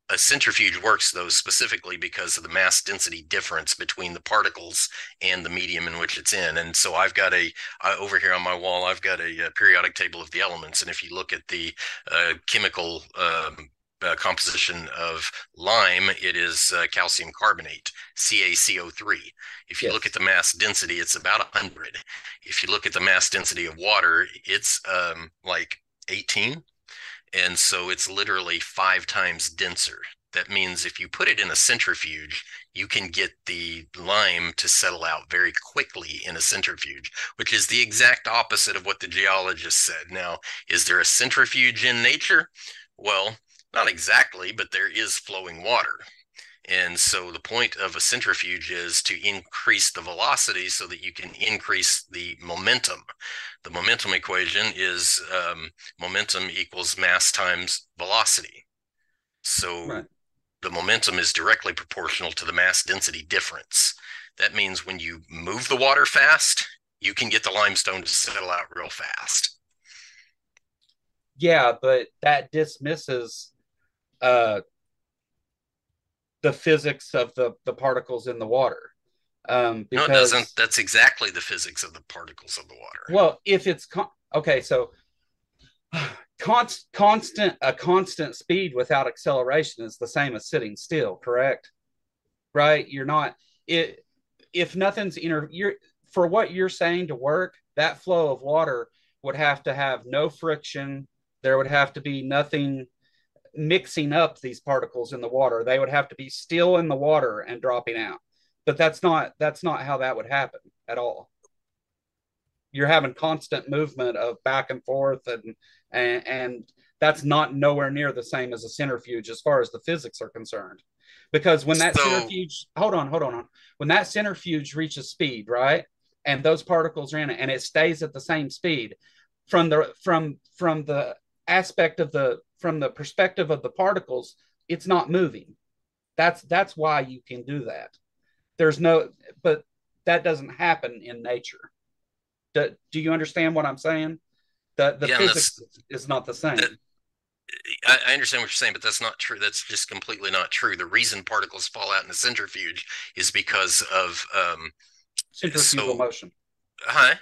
A centrifuge works, though, specifically because of the mass density difference between the particles and the medium in which it's in. And so I've got a, uh, over here on my wall, I've got a, uh periodic table of the elements. And if you look at the uh, chemical um, uh, composition of lime, it is uh, calcium carbonate, CaCO3. If you Yes. look at the mass density, it's about 100. If you look at the mass density of water, it's um, like 18. And so it's literally five times denser. That means if you put it in a centrifuge, you can get the lime to settle out very quickly in a centrifuge, which is the exact opposite of what the geologist said. Now, is there a centrifuge in nature? Well, not exactly, but there is flowing water. And so the point of a centrifuge is to increase the velocity so that you can increase the momentum. The momentum equation is um, momentum equals mass times velocity. So Right. the momentum is directly proportional to the mass density difference. That means when you move the water fast, you can get the limestone to settle out real fast. Yeah, but that dismisses uh the physics of the the particles in the water. Um No, it doesn't. That's exactly the physics of the particles of the water. well, if it's con- okay, so const, constant a constant speed without acceleration is the same as sitting still, correct? Right? You're not it if nothing's inter you're for what you're saying to work, that flow of water would have to have no friction. There would have to be nothing mixing up these particles in the water. They would have to be still in the water and dropping out. But that's not that's not how that would happen at all. You're having constant movement of back and forth and and, and that's not nowhere near the same as a centrifuge as far as the physics are concerned. Because when that So- centrifuge hold on, hold on, hold on. When that centrifuge reaches speed, right? And those particles are in it and it stays at the same speed from the from from the aspect of the from the perspective of the particles it's not moving. That's that's why you can do that. There's no, but that doesn't happen in nature. Do, do you understand what I'm saying? The the yeah, physics is not the same. That, I, understand what you're saying, but that's not true. That's just completely not true. The reason particles fall out in the centrifuge is because of um, centrifugal so, motion. Huh?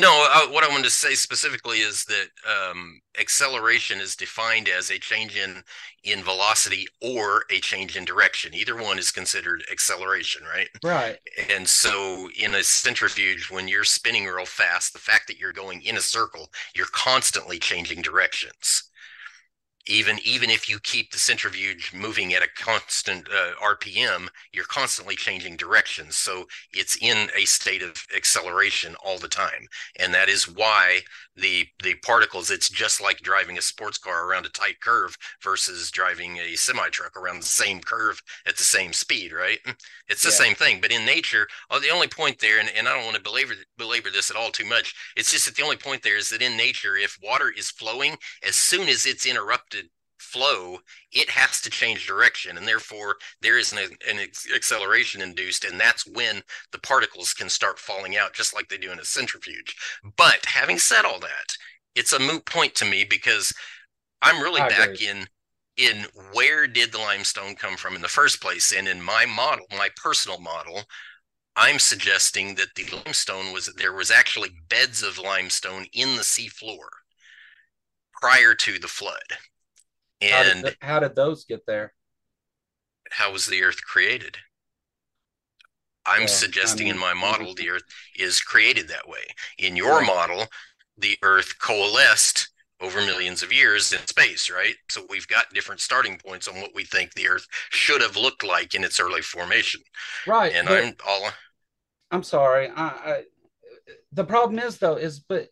No, uh, what I wanted to say specifically is that um, acceleration is defined as a change in in velocity or a change in direction. Either one is considered acceleration, right? Right. And so, in a centrifuge, when you're spinning real fast, the fact that you're going in a circle, you're constantly changing directions even even if you keep the centrifuge moving at a constant uh, rpm you're constantly changing directions. So it's in a state of acceleration all the time. And that is why the the particles it's just like driving a sports car around a tight curve versus driving a semi truck around the same curve at the same speed right it's the yeah. same thing but in nature oh, the only point there and, and i don't want to belabor belabor this at all too much it's just that the only point there is that in nature if water is flowing as soon as it's interrupted flow, it has to change direction. And therefore, there is an, an acceleration induced. And that's when the particles can start falling out, just like they do in a centrifuge. But having said all that, it's a moot point to me because I'm really I back agree. in in where did the limestone come from in the first place and in my model my personal model i'm suggesting that the limestone was there was actually beds of limestone in the sea floor prior to the flood and how did, the, how did those get there? How was the Earth created? I'm yeah, suggesting I mean, in my model the Earth is created that way. In your right. model, the Earth coalesced over millions of years in space, right? So we've got different starting points on what we think the Earth should have looked like in its early formation. Right. And I'm all. I'm sorry. I, I the problem is though is but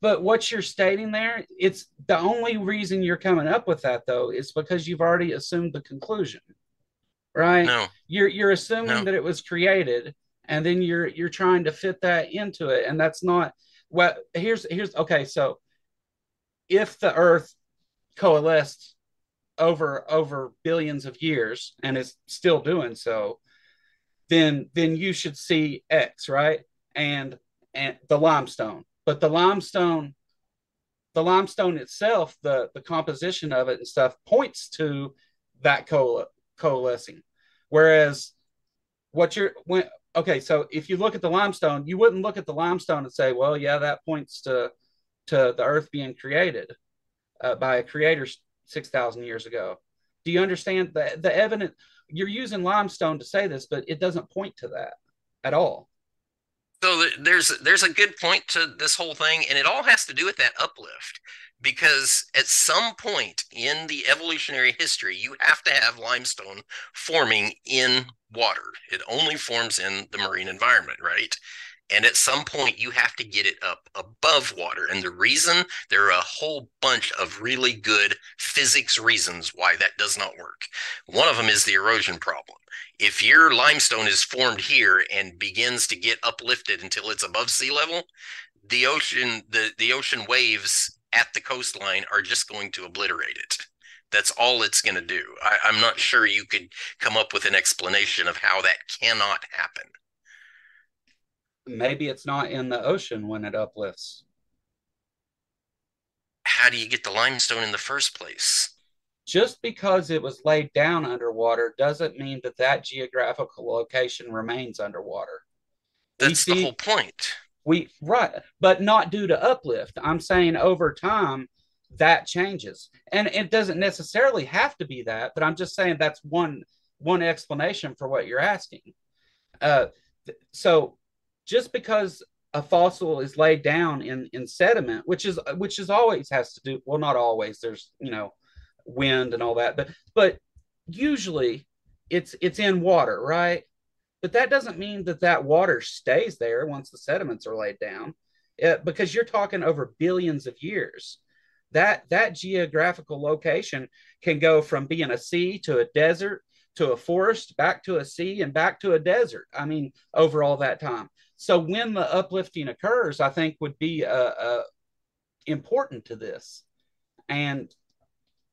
but what you're stating there, it's the only reason you're coming up with that though is because you've already assumed the conclusion. Right? No. You're you're assuming no. that it was created and then you're you're trying to fit that into it and that's not what here's here's okay, so if the earth coalesced over over billions of years and is still doing so, then then you should see X, right? And and the limestone but the limestone the limestone itself the the composition of it and stuff points to that coal coalescing. Whereas what you're when okay so if you look at the limestone you wouldn't look at the limestone and say well yeah that points to to the earth being created uh, by a creator 6000 years ago. Do you understand the the evidence you're using limestone to say this but it doesn't point to that at all so there's there's a good point to this whole thing and it all has to do with that uplift because at some point in the evolutionary history you have to have limestone forming in water. It only forms in the marine environment right and at some point, you have to get it up above water. And the reason there are a whole bunch of really good physics reasons why that does not work. One of them is the erosion problem. If your limestone is formed here and begins to get uplifted until it's above sea level, the ocean, the, the ocean waves at the coastline are just going to obliterate it. That's all it's going to do. I, I'm not sure you could come up with an explanation of how that cannot happen maybe it's not in the ocean when it uplifts. How do you get the limestone in the first place? Just because it was laid down underwater doesn't mean that that geographical location remains underwater. That's the whole point. We right, but not due to uplift. I'm saying over time that changes, and it doesn't necessarily have to be that. But I'm just saying that's one one explanation for what you're asking. Uh, so just because a fossil is laid down in in sediment, which is which is always has to do well, not always. There's you know wind and all that, but but usually it's it's in water, right? But that doesn't mean that that water stays there once the sediments are laid down, it, because you're talking over billions of years. That that geographical location can go from being a sea to a desert to a forest, back to a sea, and back to a desert. I mean, over all that time. So when the uplifting occurs, I think would be uh, uh, important to this. And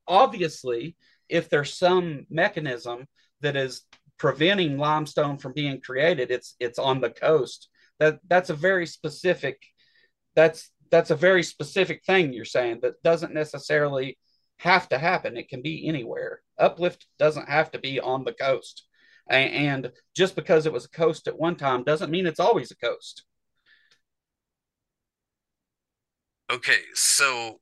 obviously, if there's some mechanism that is preventing limestone from being created, it's it's on the coast. That that's a very specific that's that's a very specific thing you're saying that doesn't necessarily have to happen. It can be anywhere. Uplift doesn't have to be on the coast. And just because it was a coast at one time doesn't mean it's always a coast. Okay, so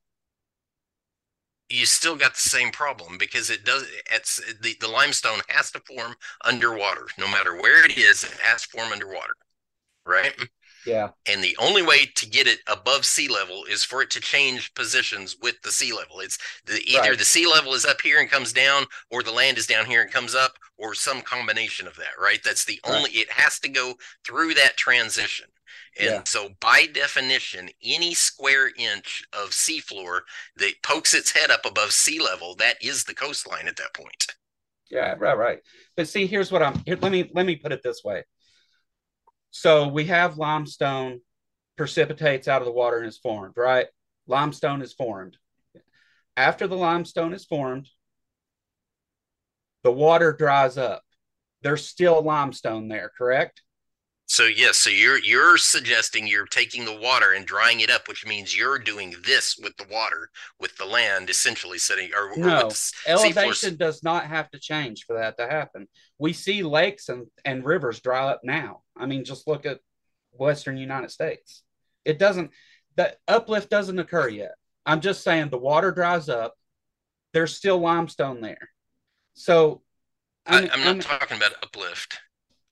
you still got the same problem because it does it's the, the limestone has to form underwater no matter where it is it has to form underwater right yeah and the only way to get it above sea level is for it to change positions with the sea level it's the, either right. the sea level is up here and comes down or the land is down here and comes up or some combination of that right that's the right. only it has to go through that transition and yeah. so, by definition, any square inch of seafloor that pokes its head up above sea level, that is the coastline at that point. Yeah, right, right. But see, here's what I'm. Here, let me let me put it this way. So we have limestone precipitates out of the water and is formed, right? Limestone is formed. After the limestone is formed, the water dries up. There's still limestone there, correct? So yes, so you're you're suggesting you're taking the water and drying it up, which means you're doing this with the water, with the land, essentially setting or, no or elevation does not have to change for that to happen. We see lakes and and rivers dry up now. I mean, just look at Western United States. It doesn't the uplift doesn't occur yet. I'm just saying the water dries up. There's still limestone there. So I'm, I, am not I'm, talking about uplift.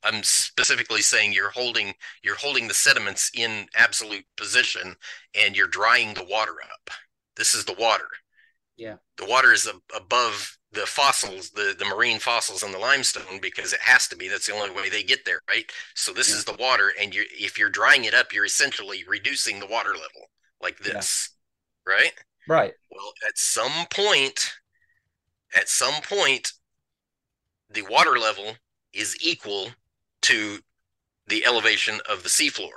I'm specifically saying you're holding you're holding the sediments in absolute position and you're drying the water up. This is the water. Yeah. The water is above the fossils, the, the marine fossils and the limestone because it has to be. That's the only way they get there, right? So this yeah. is the water, and you if you're drying it up, you're essentially reducing the water level like this, yeah. right? Right. Well, at some point, at some point, the water level is equal to the elevation of the seafloor.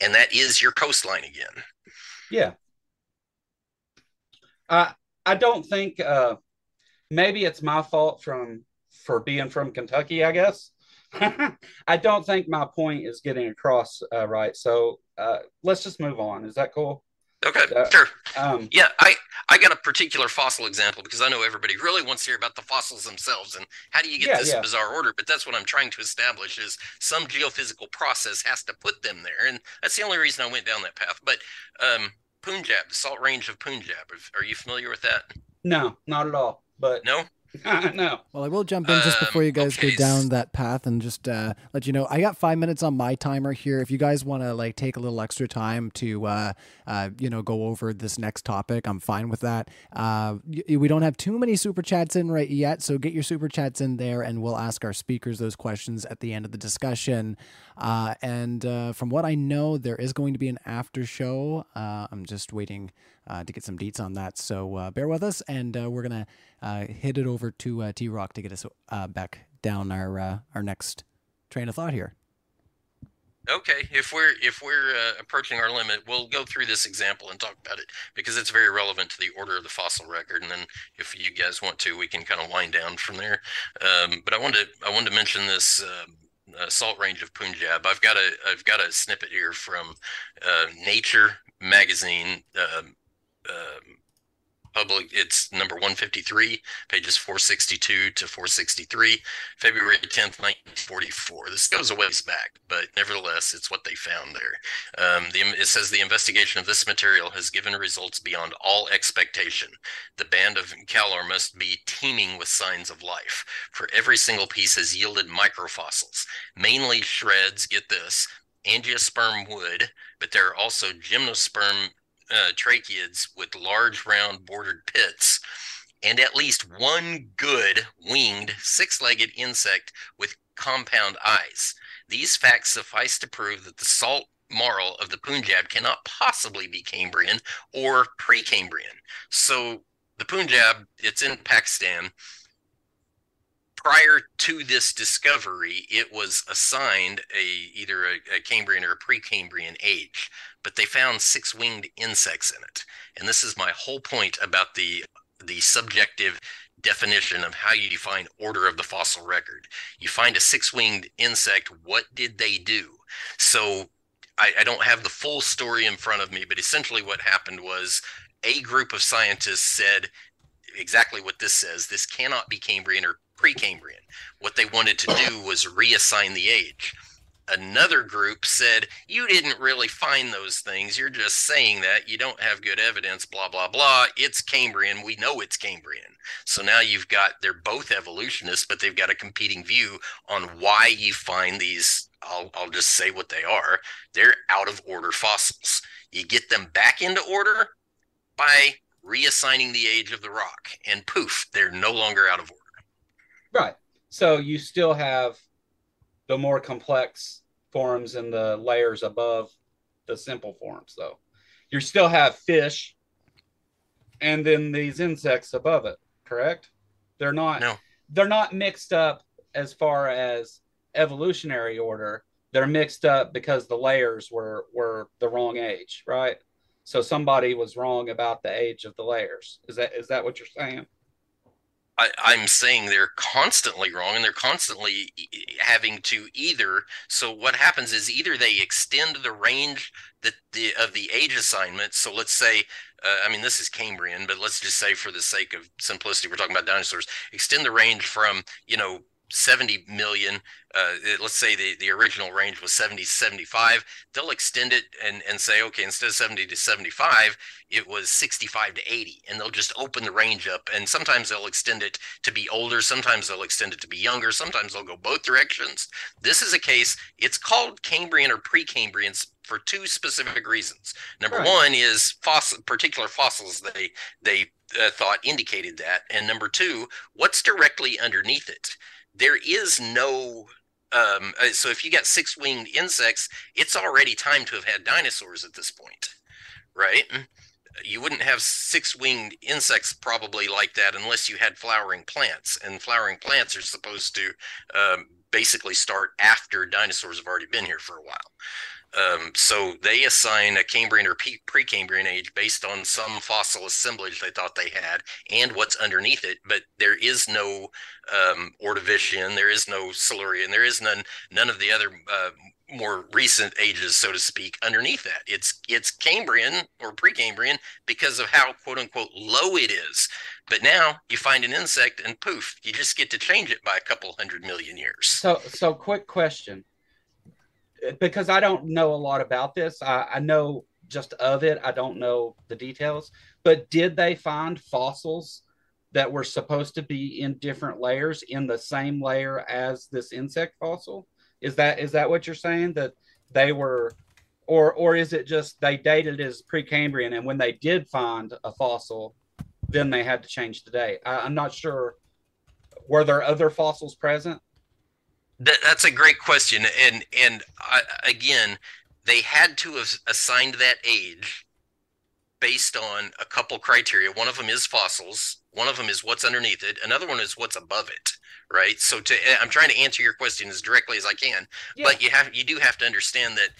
And that is your coastline again. Yeah. I I don't think uh maybe it's my fault from for being from Kentucky, I guess. I don't think my point is getting across uh, right. So uh, let's just move on. Is that cool? Okay, uh, sure. Um, yeah, I I got a particular fossil example because I know everybody really wants to hear about the fossils themselves and how do you get yeah, this yeah. bizarre order. But that's what I'm trying to establish is some geophysical process has to put them there, and that's the only reason I went down that path. But um, Punjab, the Salt Range of Punjab, are you familiar with that? No, not at all. But no, no. Well, I will jump in just before you guys um, okay. go down that path and just uh, let you know. I got five minutes on my timer here. If you guys want to like take a little extra time to, uh, uh, you know, go over this next topic, I'm fine with that. Uh, we don't have too many super chats in right yet, so get your super chats in there, and we'll ask our speakers those questions at the end of the discussion. Uh, and uh, from what I know, there is going to be an after show. I'm just waiting uh, to get some deets on that. So uh, bear with us, and uh, we're gonna uh, hit it over to uh, T Rock to get us uh, back down our our next train of thought here. Okay, if we're if we're approaching our limit, we'll go through this example and talk about it because it's very relevant to the order of the fossil record. And then, if you guys want to, we can kind of wind down from there. Um, but I wanted to, I wanted to mention this. Um, uh, salt range of Punjab. I've got a I've got a snippet here from uh, Nature magazine. Um, um, public it's number 153 pages 462 to 463 february 10th 1944 this goes a ways back but nevertheless it's what they found there. Um, the, it says the investigation of this material has given results beyond all expectation. The band of Kalor must be teeming with signs of life for every single piece has yielded microfossils. Mainly shreds get this angiosperm wood but there are also gymnosperm uh, tracheids with large round bordered pits, and at least one good winged six legged insect with compound eyes. These facts suffice to prove that the salt marl of the Punjab cannot possibly be Cambrian or Precambrian. So the Punjab, it's in Pakistan. Prior to this discovery, it was assigned a either a, a Cambrian or a Precambrian age but they found six winged insects in it. And this is my whole point about the the subjective definition of how you define order of the fossil record. You find a six-winged insect, what did they do? So I, I don't have the full story in front of me, but essentially what happened was a group of scientists said exactly what this says. This cannot be Cambrian or Precambrian. What they wanted to do was reassign the age. Another group said you didn't really find those things. You're just saying that. You don't have good evidence blah blah blah. It's cambrian. We know it's cambrian. So now you've got they're both evolutionists but they've got a competing view on why you find these i'll, I'll just say what they are. They're out of order fossils. You get them back into order by reassigning the age of the rock and poof they're no longer out of order right. So you still have the more complex forms and the layers above the simple forms though. You still have fish and then these insects above it correct? They're not no. they're not mixed up as far as evolutionary order. They're mixed up because the layers were were the wrong age right? So somebody was wrong about the age of the layers. Is that is that what you're saying I, am saying they're constantly wrong and they're constantly having to either. So what happens is either they extend the range that the of the age assignment. So let's say, uh, I mean, this is Cambrian, but let's just say for the sake of simplicity, we're talking about dinosaurs. Extend the range from you know 70 million uh, let's say the, the original range was 70 75 they'll extend it and, and say okay instead of 70 to 75 it was 65 to 80 and they'll just open the range up and sometimes they'll extend it to be older sometimes they'll extend it to be younger sometimes they'll go both directions. This is a case it's called cambrian or precambrian for two specific reasons. Number right. one is fossil particular fossils they they uh, thought indicated that and number two what's directly underneath it there is no um, uh, so if you got six winged insects, it's already time to have had dinosaurs at this point, right? You wouldn't have six winged insects probably like that unless you had flowering plants, and flowering plants are supposed to um, basically start after dinosaurs have already been here for a while. Um, so they assign a Cambrian or Precambrian age based on some fossil assemblage they thought they had and what's underneath it. But there is no um, Ordovician, there is no Silurian, there is none none of the other uh, more recent ages, so to speak, underneath that. It's it's Cambrian or Precambrian because of how quote unquote low it is. But now you find an insect and poof, you just get to change it by a couple hundred million years. So so quick question because I don't know a lot about this. I, I know just of it. I don't know the details. But did they find fossils that were supposed to be in different layers in the same layer as this insect fossil? Is that is that what you're saying that they were or or is it just they dated as Precambrian and when they did find a fossil, then they had to change the date? I, I'm not sure. Were there other fossils present? That, that's a great question, and and I, again, they had to have assigned that age based on a couple criteria. One of them is fossils. One of them is what's underneath it. Another one is what's above it. Right. So to eh, I'm trying to answer your question as directly as I can, yeah. but you have you do have to understand that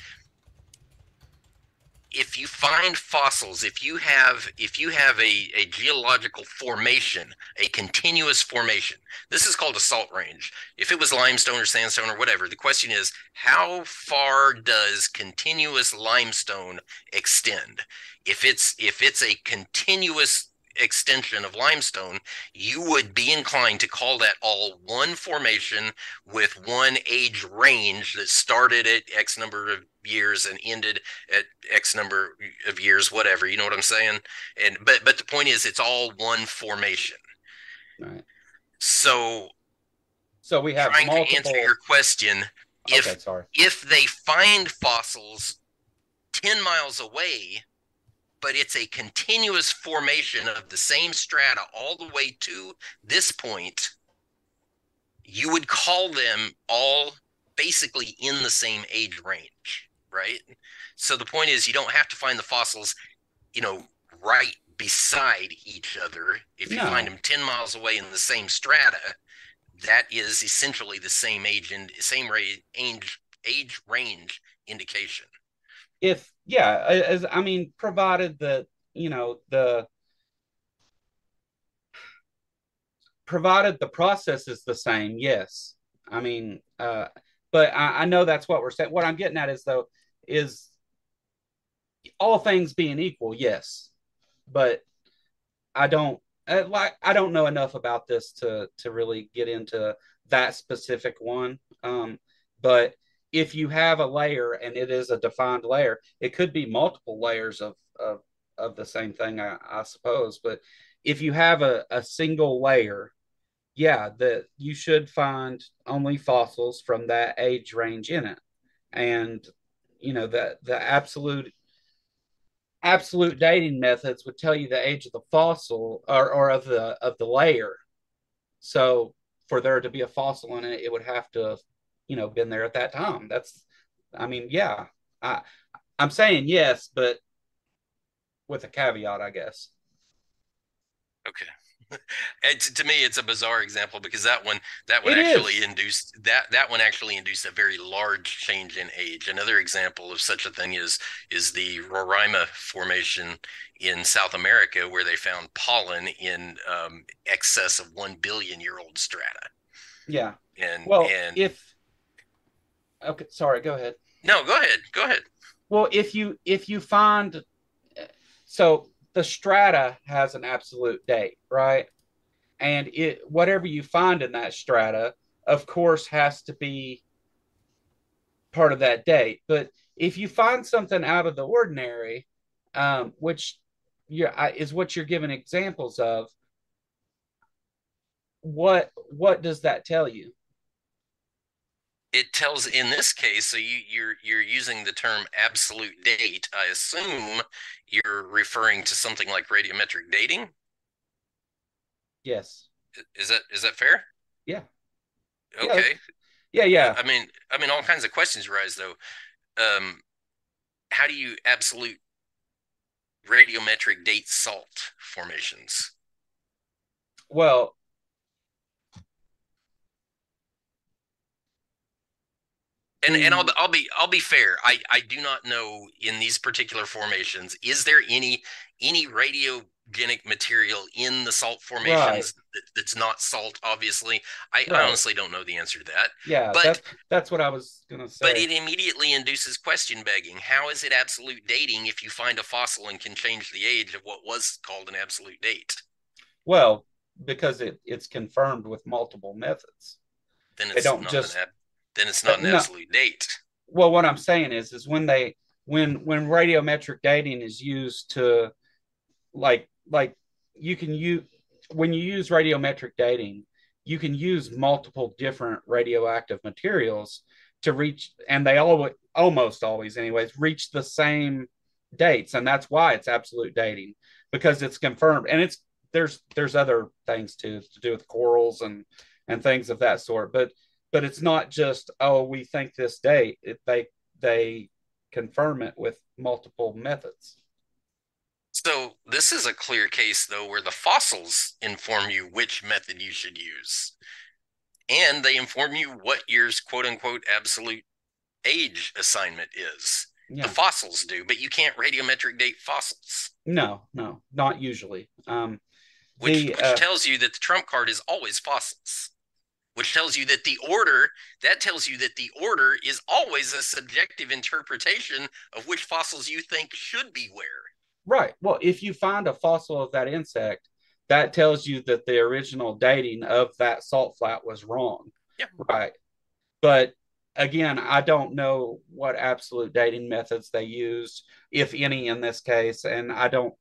if you find fossils if you have if you have a, a geological formation a continuous formation this is called a salt range. If it was limestone or sandstone or whatever the question is how far does continuous limestone extend? If it's if it's a continuous extension of limestone, you would be inclined to call that all one formation with one age range that started at X number of years and ended at X number of years, whatever. You know what I'm saying? And but but the point is, it's all one formation. Right. So, so we have trying multiple... to answer your question. If okay, sorry. if they find fossils ten miles away but it's a continuous formation of the same strata all the way to this point, you would call them all basically in the same age range, right? So the point is, you don't have to find the fossils, you know, right beside each other. If you no. find them 10 miles away in the same strata, that is essentially the same age and same age age range indication if yeah as i mean provided that you know the provided the process is the same, yes. I mean, uh, but I, I know that's what we're saying. What I'm getting at is though, is all things being equal, yes, but I don't uh, like I don't know enough about this to to really get into that specific one. Um, but if you have a layer and it is a defined layer, it could be multiple layers of of, of the same thing, I, I suppose. But if you have a, a single layer, yeah, that you should find only fossils from that age range in it. And you know, the the absolute absolute dating methods would tell you the age of the fossil or, or of the of the layer. So for there to be a fossil in it, it would have to, you know, been there at that time. That's, I mean, yeah, I, I'm saying yes, but with a caveat, I guess. Okay. It's, to me, it's a bizarre example because that one that one it actually is. induced that that one actually induced a very large change in age. Another example of such a thing is is the Roraima formation in South America, where they found pollen in um, excess of one billion year old strata. Yeah. And well, and if okay, sorry, go ahead. No, go ahead. Go ahead. Well, if you if you find so the strata has an absolute date, right? And it whatever you find in that strata, of course, has to be part of that date. But if you find something out of the ordinary, um, which is what you're giving examples of, what what does that tell you? It tells in this case so you you're you're using the term absolute date. I assume you're referring to something like radiometric dating? Yes. Is that is that fair? Yeah. Okay. yeah yeah. I mean i mean all kinds of questions arise though. Um how do you absolute radiometric date salt formations? Well And and I'll mm. I'll be I'll be fair. I I do not know in these particular formations is there any any radiogenic material in the salt formations right. that, that's not salt. Obviously, I, right. I, honestly don't know the answer to that. Yeah, but that's, that's what I was gonna say. But it immediately induces question begging. How is it absolute dating if you find a fossil and can change the age of what was called an absolute date? Well, because it it's confirmed with multiple methods. Then it's they don't just. An, then it's not an no. absolute date. Well, what I'm saying is, is when they when when radiometric dating is used to like like you can use when you use radiometric dating, you can use multiple different radioactive materials to reach, and they all almost always, anyways, reach the same dates, and that's why it's absolute dating because it's confirmed, and it's there's there's other things too to do with corals and and things of that sort, but but it's not just oh we think this date it, they they confirm it with multiple methods. So this is a clear case though where the fossils inform you which method you should use. And they inform you what year's quote unquote absolute age assignment is. Yeah. the fossils do but you can't radiometric date fossils. No no not usually. Um which, the, which uh, tells you that the trump card is always fossils which tells you that the order that tells you that the order is always a subjective interpretation of which fossils you think should be where. Right. Well if you find a fossil of that insect that tells you that the original dating of that salt flat was wrong. Yeah. Right. But again i don't know what absolute dating methods they used if any in this case and i don't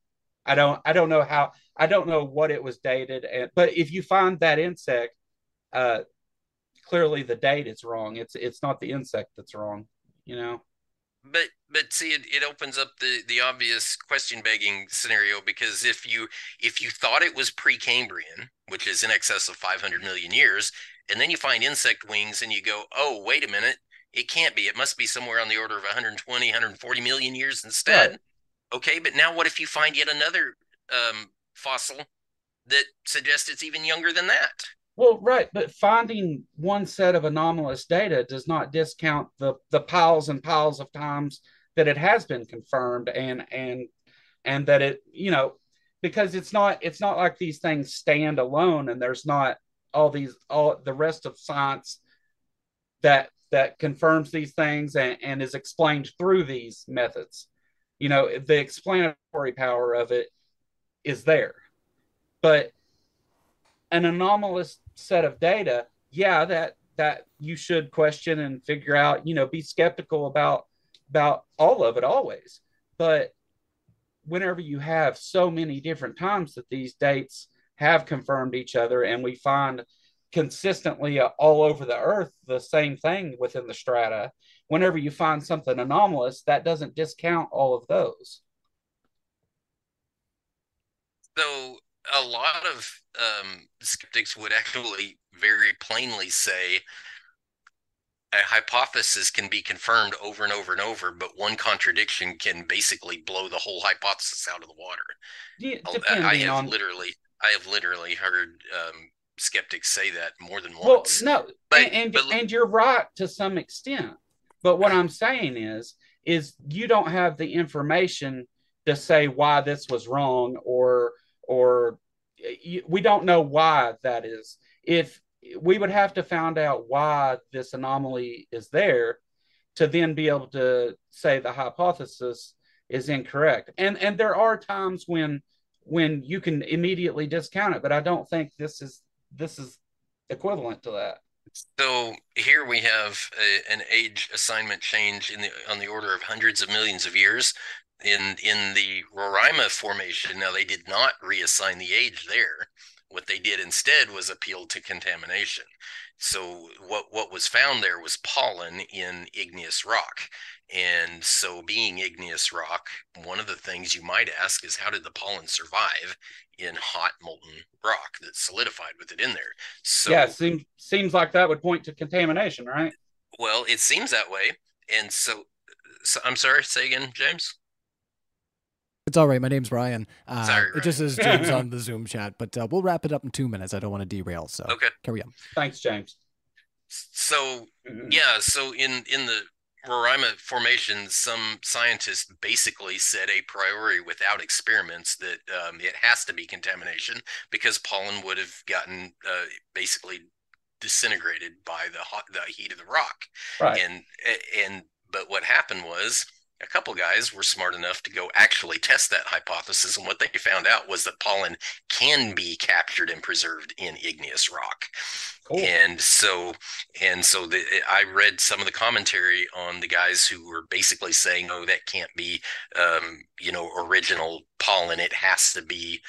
i don't i don't know how i don't know what it was dated and but if you find that insect uh, clearly the date is wrong. It's it's not the insect that's wrong, you know. But but see, it, it opens up the the obvious question begging scenario because if you if you thought it was Precambrian, which is in excess of 500 million years, and then you find insect wings and you go, oh wait a minute, it can't be. It must be somewhere on the order of 120, 140 million years instead. Right. Okay, but now what if you find yet another um, fossil that suggests it's even younger than that? Well, right, but finding one set of anomalous data does not discount the the piles and piles of times that it has been confirmed and and and that it you know because it's not it's not like these things stand alone and there's not all these all the rest of science that that confirms these things and, and is explained through these methods. You know the explanatory power of it is there. But an anomalous set of data yeah that that you should question and figure out you know be skeptical about about all of it always. But whenever you have so many different times that these dates have confirmed each other and we find consistently uh, all over the earth the same thing within the strata whenever you find something anomalous that doesn't discount all of those. So a lot of um, skeptics would actually very plainly say a hypothesis can be confirmed over and over and over, but one contradiction can basically blow the whole hypothesis out of the water. Yeah, I have on... literally, I have literally heard um, skeptics say that more than once. well, no, but, and and, but, and you're right to some extent. But what I'm saying is, is you don't have the information to say why this was wrong or or eh, we don't know why that is. If we would have to find out why this anomaly is there to then be able to say the hypothesis is incorrect. And and there are times when when you can immediately discount it, but I don't think this is this is equivalent to that. So here we have a, an age assignment change in the on the order of hundreds of millions of years in in the Roraima formation. Now they did not reassign the age there. What they did instead was appeal to contamination. So what what was found there was pollen in igneous rock. And so being igneous rock, one of the things you might ask is how did the pollen survive in hot molten rock that solidified with it in there? So Yeah, seems seems like that would point to contamination, right? Well, it seems that way. And so, so I'm sorry, say again, James. It's all right. My name's Ryan. Uh, Sorry, Ryan. It just says James on the Zoom chat, but uh, we'll wrap it up in two minutes. I don't want to derail, so okay, carry on. Thanks, James. So mm-hmm. yeah, so in in the Roraima formation, some scientists basically said a priori without experiments that um, it has to be contamination because pollen would have gotten uh, basically disintegrated by the hot the heat of the rock. Right. And and but what happened was a couple guys were smart enough to go actually test that hypothesis and what they found out was that pollen can be captured and preserved in igneous rock cool. and so and so the, i read some of the commentary on the guys who were basically saying oh that can't be um, you know original pollen it has to be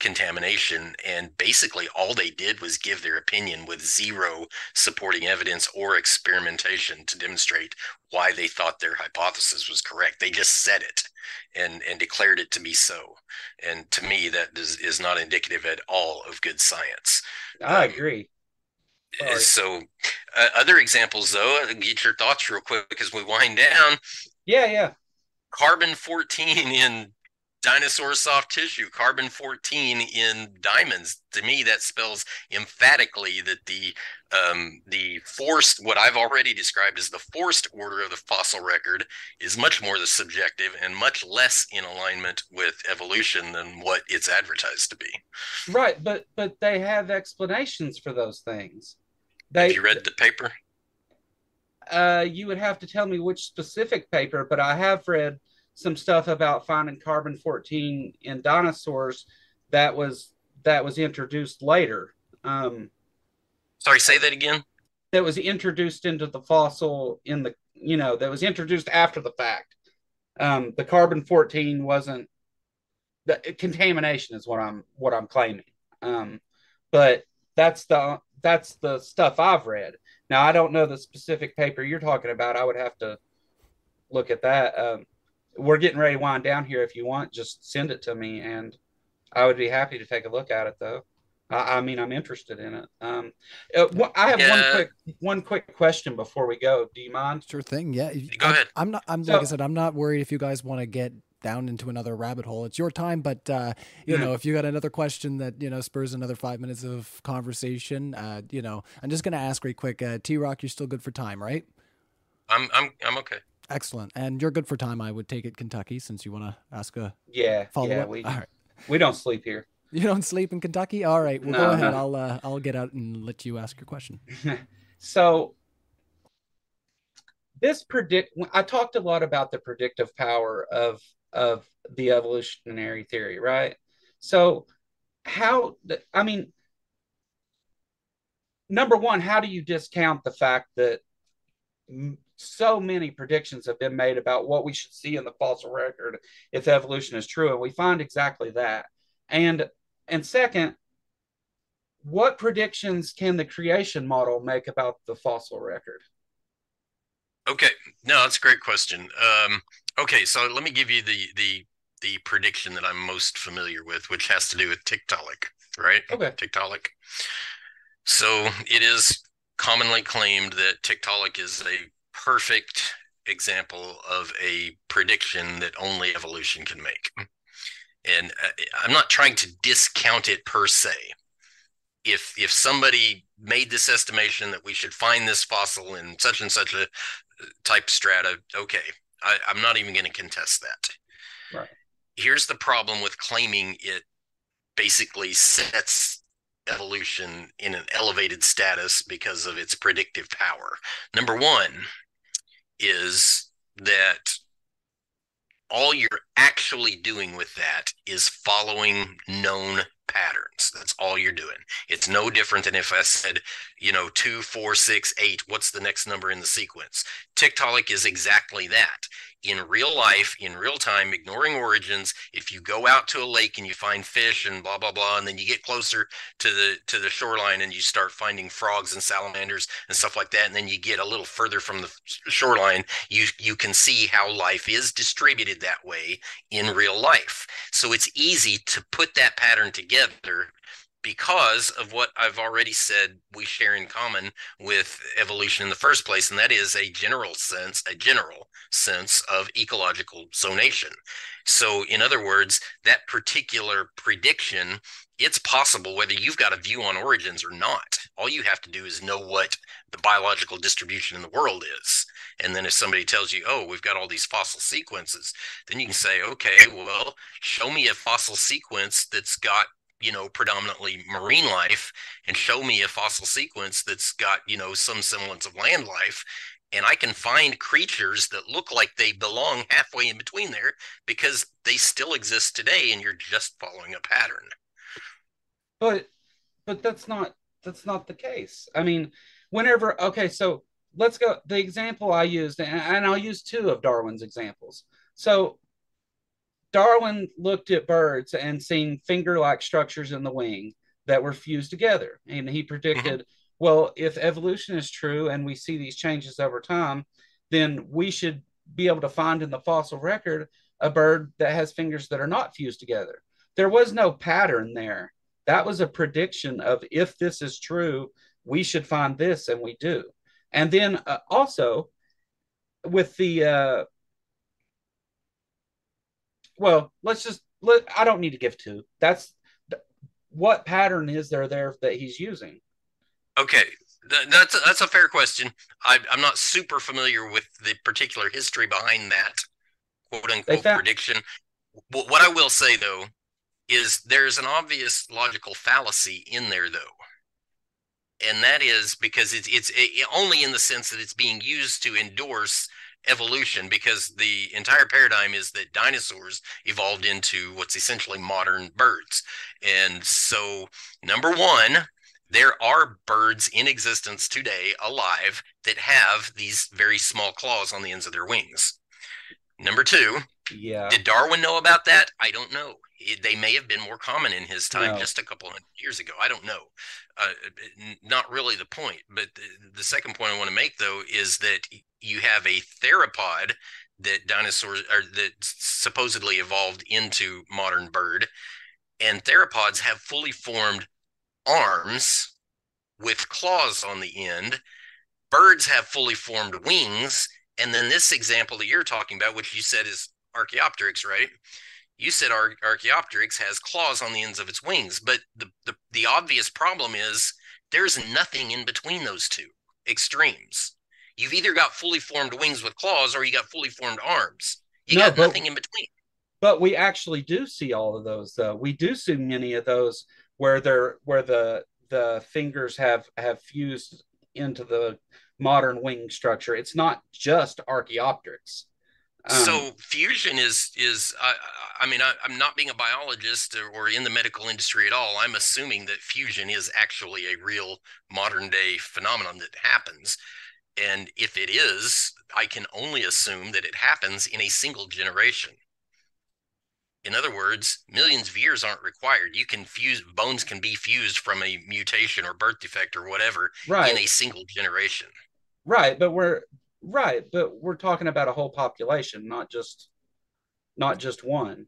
contamination. And basically, all they did was give their opinion with zero supporting evidence or experimentation to demonstrate why they thought their hypothesis was correct. They just said it and, and declared it to be so. And to me, that is, is not indicative at all of good science. I um, agree. So, uh, other examples, though, get your thoughts real quick because we wind down. Yeah, yeah. Carbon 14 in dinosaur soft tissue, carbon 14 in diamonds. To me, that spells emphatically that the um, the forced, what I've already described as the forced order of the fossil record, is much more the subjective and much less in alignment with evolution than what it's advertised to be. Right, but but they have explanations for those things. They, have you read the paper? Uh, you would have to tell me which specific paper, but I have read some stuff about finding carbon 14 in dinosaurs that was that was introduced later. Um, Sorry, say that again. That was introduced into the fossil in the you know that was introduced after the fact. Um, the carbon 14 wasn't the contamination is what I'm what I'm claiming. Um, but that's the that's the stuff I've read. Now I don't know the specific paper you're talking about. I would have to look at that. Um, we're getting ready to wind down here. If you want, just send it to me, and I would be happy to take a look at it. Though, I, I mean, I'm interested in it. Um, uh, I have yeah. one quick one quick question before we go. Do you mind? Sure thing. Yeah. Go I'm, ahead. I'm not. I'm so, like I said. I'm not worried if you guys want to get down into another rabbit hole. It's your time, but uh, you know, if you got another question that you know spurs another five minutes of conversation, uh, you know, I'm just gonna ask real quick. Uh, T Rock, you're still good for time, right? I'm I'm I'm okay. Excellent. And you're good for time. I would take it Kentucky since you want to ask a yeah follow yeah, up. We, All right. We don't sleep here. You don't sleep in Kentucky? All right. Well, No, go ahead. no. I'll uh, I'll get out and let you ask your question. so this predict I talked a lot about the predictive power of of the evolutionary theory, right? So how I mean number one, how do you discount the fact that so many predictions have been made about what we should see in the fossil record if evolution is true and we find exactly that. And and second, what predictions can the creation model make about the fossil record? Okay, no, that's a great question. Um, okay, so let me give you the the the prediction that I'm most familiar with, which has to do with Tiktaalik, right? Okay. Tiktaalik. So it is commonly claimed that Tiktaalik is a perfect example of a prediction that only evolution can make. And uh, I'm not trying to discount it per se. If if somebody made this estimation that we should find this fossil in such and such a type strata, okay, I, I'm not even going to contest that. Right. Here's the problem with claiming it basically sets evolution in an elevated status because of its predictive power. Number one is that all you're actually doing with that is following known patterns. That's all you're doing. It's no different than if I said, you know, two, four, six, eight, what's the next number in the sequence? Tiktaalik is exactly that. In real life, in real time, ignoring origins, if you go out to a lake and you find fish and blah blah blah, and then you get closer to the to the shoreline and you start finding frogs and salamanders and stuff like that, and then you get a little further from the shoreline, you you can see how life is distributed that way in real life. So it's easy to put that pattern together because of what I've already said we share in common with evolution in the first place, and that is a general sense, a general sense of ecological zonation. So, in other words, that particular prediction, it's possible whether you've got a view on origins or not. All you have to do is know what the biological distribution in the world is. And then if somebody tells you, oh, we've got all these fossil sequences, then you can say, okay, well, show me a fossil sequence that's got you know predominantly marine life and show me a fossil sequence that's got you know some semblance of land life and i can find creatures that look like they belong halfway in between there because they still exist today and you're just following a pattern But but that's not that's not the case. I mean, whenever okay, so let's go the example I used, and, I'll use two of Darwin's examples. So Darwin looked at birds and seen finger-like structures in the wing that were fused together, and he predicted, well, if evolution is true and we see these changes over time, then we should be able to find in the fossil record a bird that has fingers that are not fused together. There was no pattern there. That was a prediction of if this is true, we should find this, and we do. And then uh, also with the uh, well, let's just let, I don't need to give two. That's what pattern is there there that he's using? Okay, that's a, that's a fair question. I, I'm not super familiar with the particular history behind that quote unquote found- prediction. What I will say though is there's an obvious logical fallacy in there though, and that is because it's it's it, only in the sense that it's being used to endorse evolution because the entire paradigm is that dinosaurs evolved into what's essentially modern birds. And so, number one, there are birds in existence today alive that have these very small claws on the ends of their wings. Number two, Yeah. did Darwin know about that? I don't know. They may have been more common in his time No. just a couple hundred years ago. I don't know. Uh, not really the point. But the, the second point I want to make, though, is that you have a theropod that dinosaurs or that supposedly evolved into modern bird, and theropods have fully formed arms with claws on the end. Birds have fully formed wings. And then this example that you're talking about, which you said is Archaeopteryx, right? You said Ar- Archaeopteryx has claws on the ends of its wings, but the, the the obvious problem is there's nothing in between those two extremes. You've either got fully formed wings with claws or you got fully formed arms. You No, got but- nothing in between. but we actually do see all of those though we do see many of those where they're where the the fingers have have fused into the modern wing structure it's not just archaeopteryx um, so fusion is is I, I mean I, am not being a biologist or, or, in the medical industry at all. I'm assuming that fusion is actually a real modern day phenomenon that happens, and if it is, I can only assume that it happens in a single generation. In other words, millions of years aren't required. You can fuse bones can be fused from a mutation or birth defect or whatever right. in a single generation. Right, but we're right, but we're talking about a whole population, not just not just one.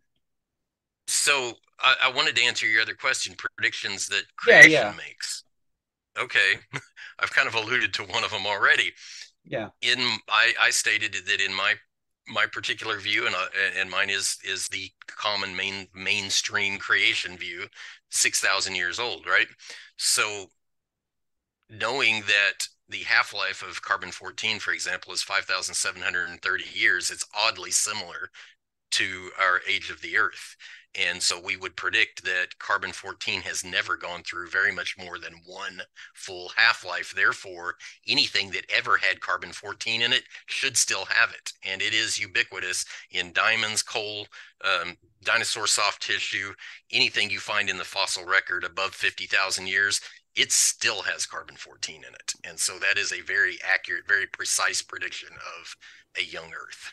So I, I wanted to answer your other question: predictions that creation yeah, yeah. makes. Okay, I've kind of alluded to one of them already. Yeah. In I, I stated that in my my particular view, and uh, and mine is is the common main mainstream creation view, six thousand years old, right? So, knowing that the half life of carbon fourteen, for example, is five thousand seven hundred and thirty years, it's oddly similar to our age of the Earth. And so we would predict that carbon 14 has never gone through very much more than one full half life. Therefore, anything that ever had carbon 14 in it should still have it. And it is ubiquitous in diamonds, coal, um, dinosaur soft tissue, anything you find in the fossil record above 50,000 years. It still has carbon 14 in it. And so that is a very accurate, very precise prediction of a young Earth.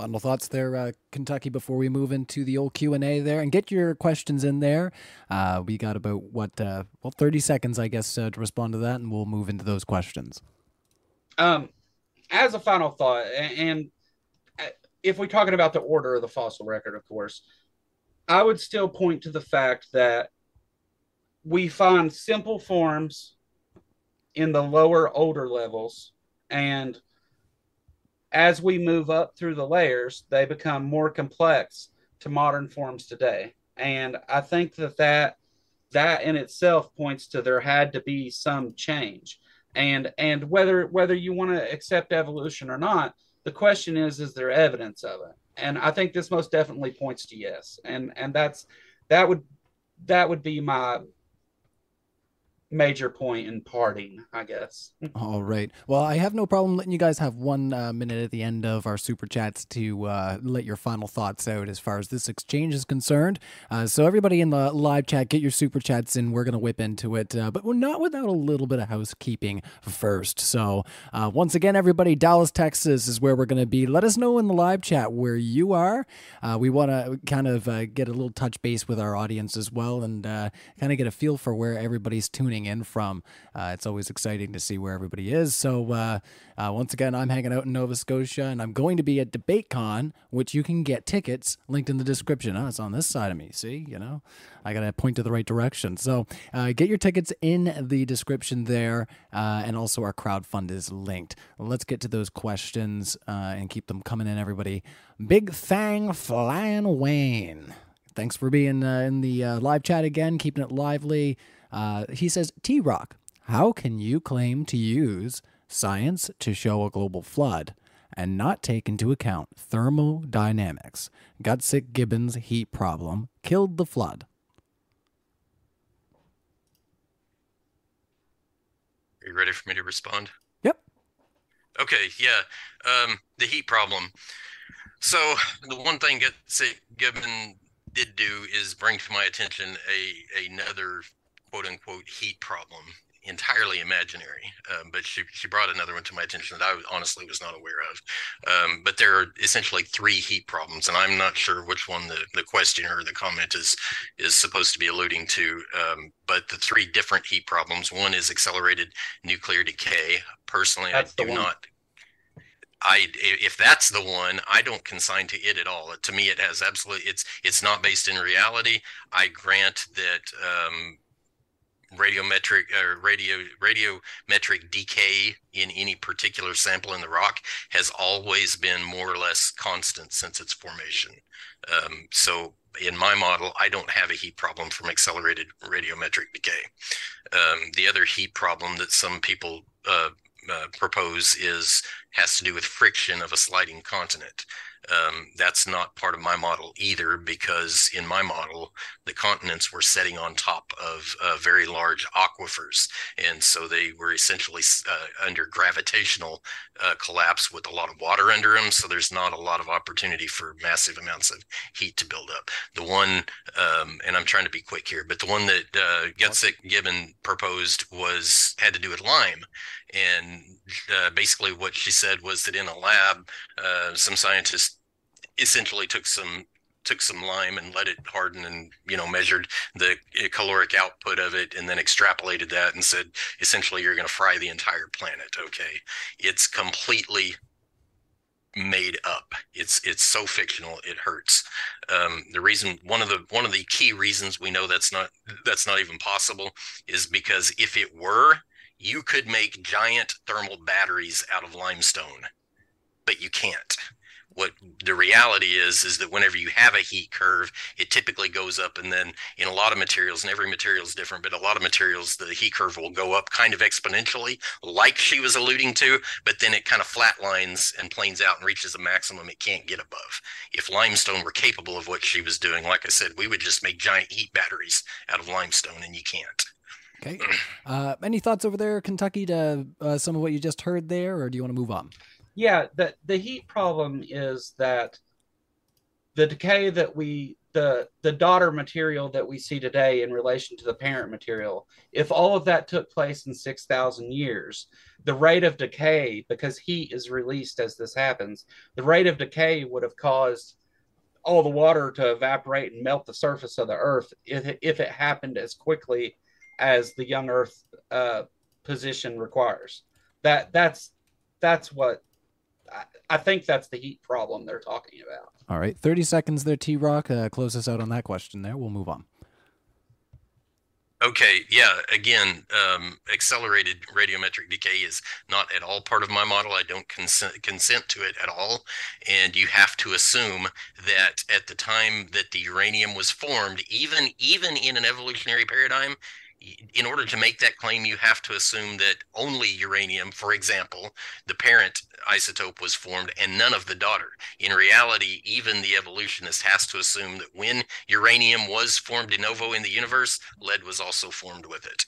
Final thoughts there, uh, Kentucky, before we move into the old Q&A there. And get your questions in there. Uh, we got about, what, uh, well, 30 seconds, I guess, uh, to respond to that, and we'll move into those questions. Um, as a final thought, and uh, if we're talking about the order of the fossil record, of course, I would still point to the fact that we find simple forms in the lower, older levels, and – as we move up through the layers, they become more complex to modern forms today. And I think that that, that in itself points to there had to be some change. And and whether whether you want to accept evolution or not, the question is, is there evidence of it? And I think this most definitely points to yes. And and that's that would that would be my major point in parting, I guess. All right. Well, I have no problem letting you guys have one uh, minute at the end of our super chats to uh, let your final thoughts out as far as this exchange is concerned. Uh, so, everybody in the live chat, get your super chats in. We're going to whip into it, uh, but we're not without a little bit of housekeeping first. So, uh, once again, everybody, Dallas, Texas is where we're going to be. Let us know in the live chat where you are. Uh, we want to kind of get a little touch base with our audience as well and kind of get a feel for where everybody's tuning in from. Uh, it's always exciting to see where everybody is. So, uh, uh, once again, I'm hanging out in Nova Scotia and I'm going to be at DebateCon, which you can get tickets linked in the description. Oh, it's on this side of me. See, you know, I got to point to the right direction. So, uh, get your tickets in the description there. Uh, and also, our crowd fund is linked. Let's get to those questions uh, and keep them coming in, everybody. Big Fang Flying Wayne thanks for being uh, in the uh, live chat again, keeping it lively. Uh, he says, T Rock, how can you claim to use science to show a global flood and not take into account thermodynamics? Gutsick Gibbons' heat problem killed the flood. Are you ready for me to respond? Yep. Okay, yeah. Um, the heat problem. So the one thing Gutsick Gibbon did do is bring to my attention a another quote unquote heat problem entirely imaginary. Um, but she, she brought another one to my attention that i honestly was not aware of. Um, but there are essentially three heat problems and i'm not sure which one the, the question or the comment is is supposed to be alluding to. Um, but the three different heat problems one is accelerated nuclear decay. Personally That's i do not I if that's the one, I don't consign to it at all. To me, it has absolutely it's it's not based in reality. I grant that um, radiometric or radio radiometric decay in any particular sample in the rock has always been more or less constant since its formation. Um, so in my model, I don't have a heat problem from accelerated radiometric decay. Um, the other heat problem that some people uh, uh, propose is has to do with friction of a sliding continent. Um, that's not part of my model either, because in my model, the continents were setting on top of uh, very large aquifers. And so they were essentially uh, under gravitational uh, collapse with a lot of water under them. So there's not a lot of opportunity for massive amounts of heat to build up. The one, um, and I'm trying to be quick here, but the one that uh, Gutsick Gibbon proposed was had to do with lime. And uh, basically, what she said was that in a lab, uh, some scientists essentially took some took some lime and let it harden and you know measured the caloric output of it and then extrapolated that and said essentially you're going to fry the entire planet okay? It's completely made up. It's it's so fictional it hurts. Um, the reason one of the one of the key reasons we know that's not that's not even possible is because if it were you could make giant thermal batteries out of limestone, but you can't. What the reality is is that whenever you have a heat curve, it typically goes up, and then in a lot of materials, and every material is different, but a lot of materials, the heat curve will go up kind of exponentially, like she was alluding to, but then it kind of flatlines and planes out and reaches a maximum it can't get above. If limestone were capable of what she was doing, like I said, we would just make giant heat batteries out of limestone, and you can't. Okay. Uh, any thoughts over there, Kentucky, to uh, some of what you just heard there, or do you want to move on? Yeah, the the heat problem is that the decay that we the the daughter material that we see today in relation to the parent material, if all of that took place in six thousand years, the rate of decay, because heat is released as this happens, the rate of decay would have caused all the water to evaporate and melt the surface of the earth if, if it happened as quickly as the young Earth uh, position requires. That that's that's what I, I, think that's the heat problem they're talking about. All right, thirty seconds there, T Rock. Uh, close us out on that question. There, we'll move on. Okay, yeah. Again, um, accelerated radiometric decay is not at all part of my model. I don't consent consent to it at all, and you have to assume that at the time that the uranium was formed, even even in an evolutionary paradigm, in order to make that claim, you have to assume that only uranium, for example, the parent isotope was formed and none of the daughter. In reality, even the evolutionist has to assume that when uranium was formed de novo in the universe, lead was also formed with it.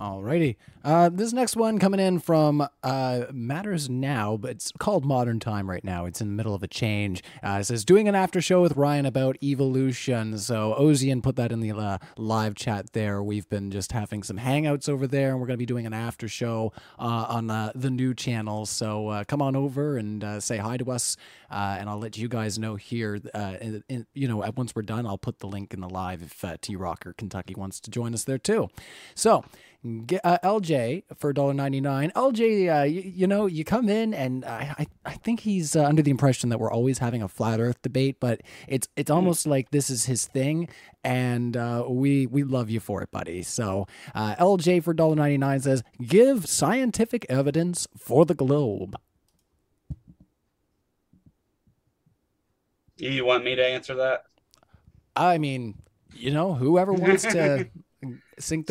Alrighty. Uh, this next one coming in from uh, Matters Now, but it's called Modern Time right now. It's in the middle of a change. Uh, it says, doing an after show with Ryan about evolution. So Ozian put that in the uh, live chat there. We've been just having some hangouts over there, and we're going to be doing an after show uh, on uh, the new channel. So come on over and say hi to us, and I'll let you guys know here. You know, once we're done, I'll put the link in the live if T Rock or Kentucky wants to join us there too. So, uh, LJ for $1.99. LJ, uh, you, you, know, you come in and I, I think he's uh, under the impression that we're always having a flat earth debate, but it's it's hmm. almost like this is his thing. And uh, we we love you for it, buddy. So uh, LJ for $1.99 says, give scientific evidence for the globe. You want me to answer that? I mean, you know, whoever wants to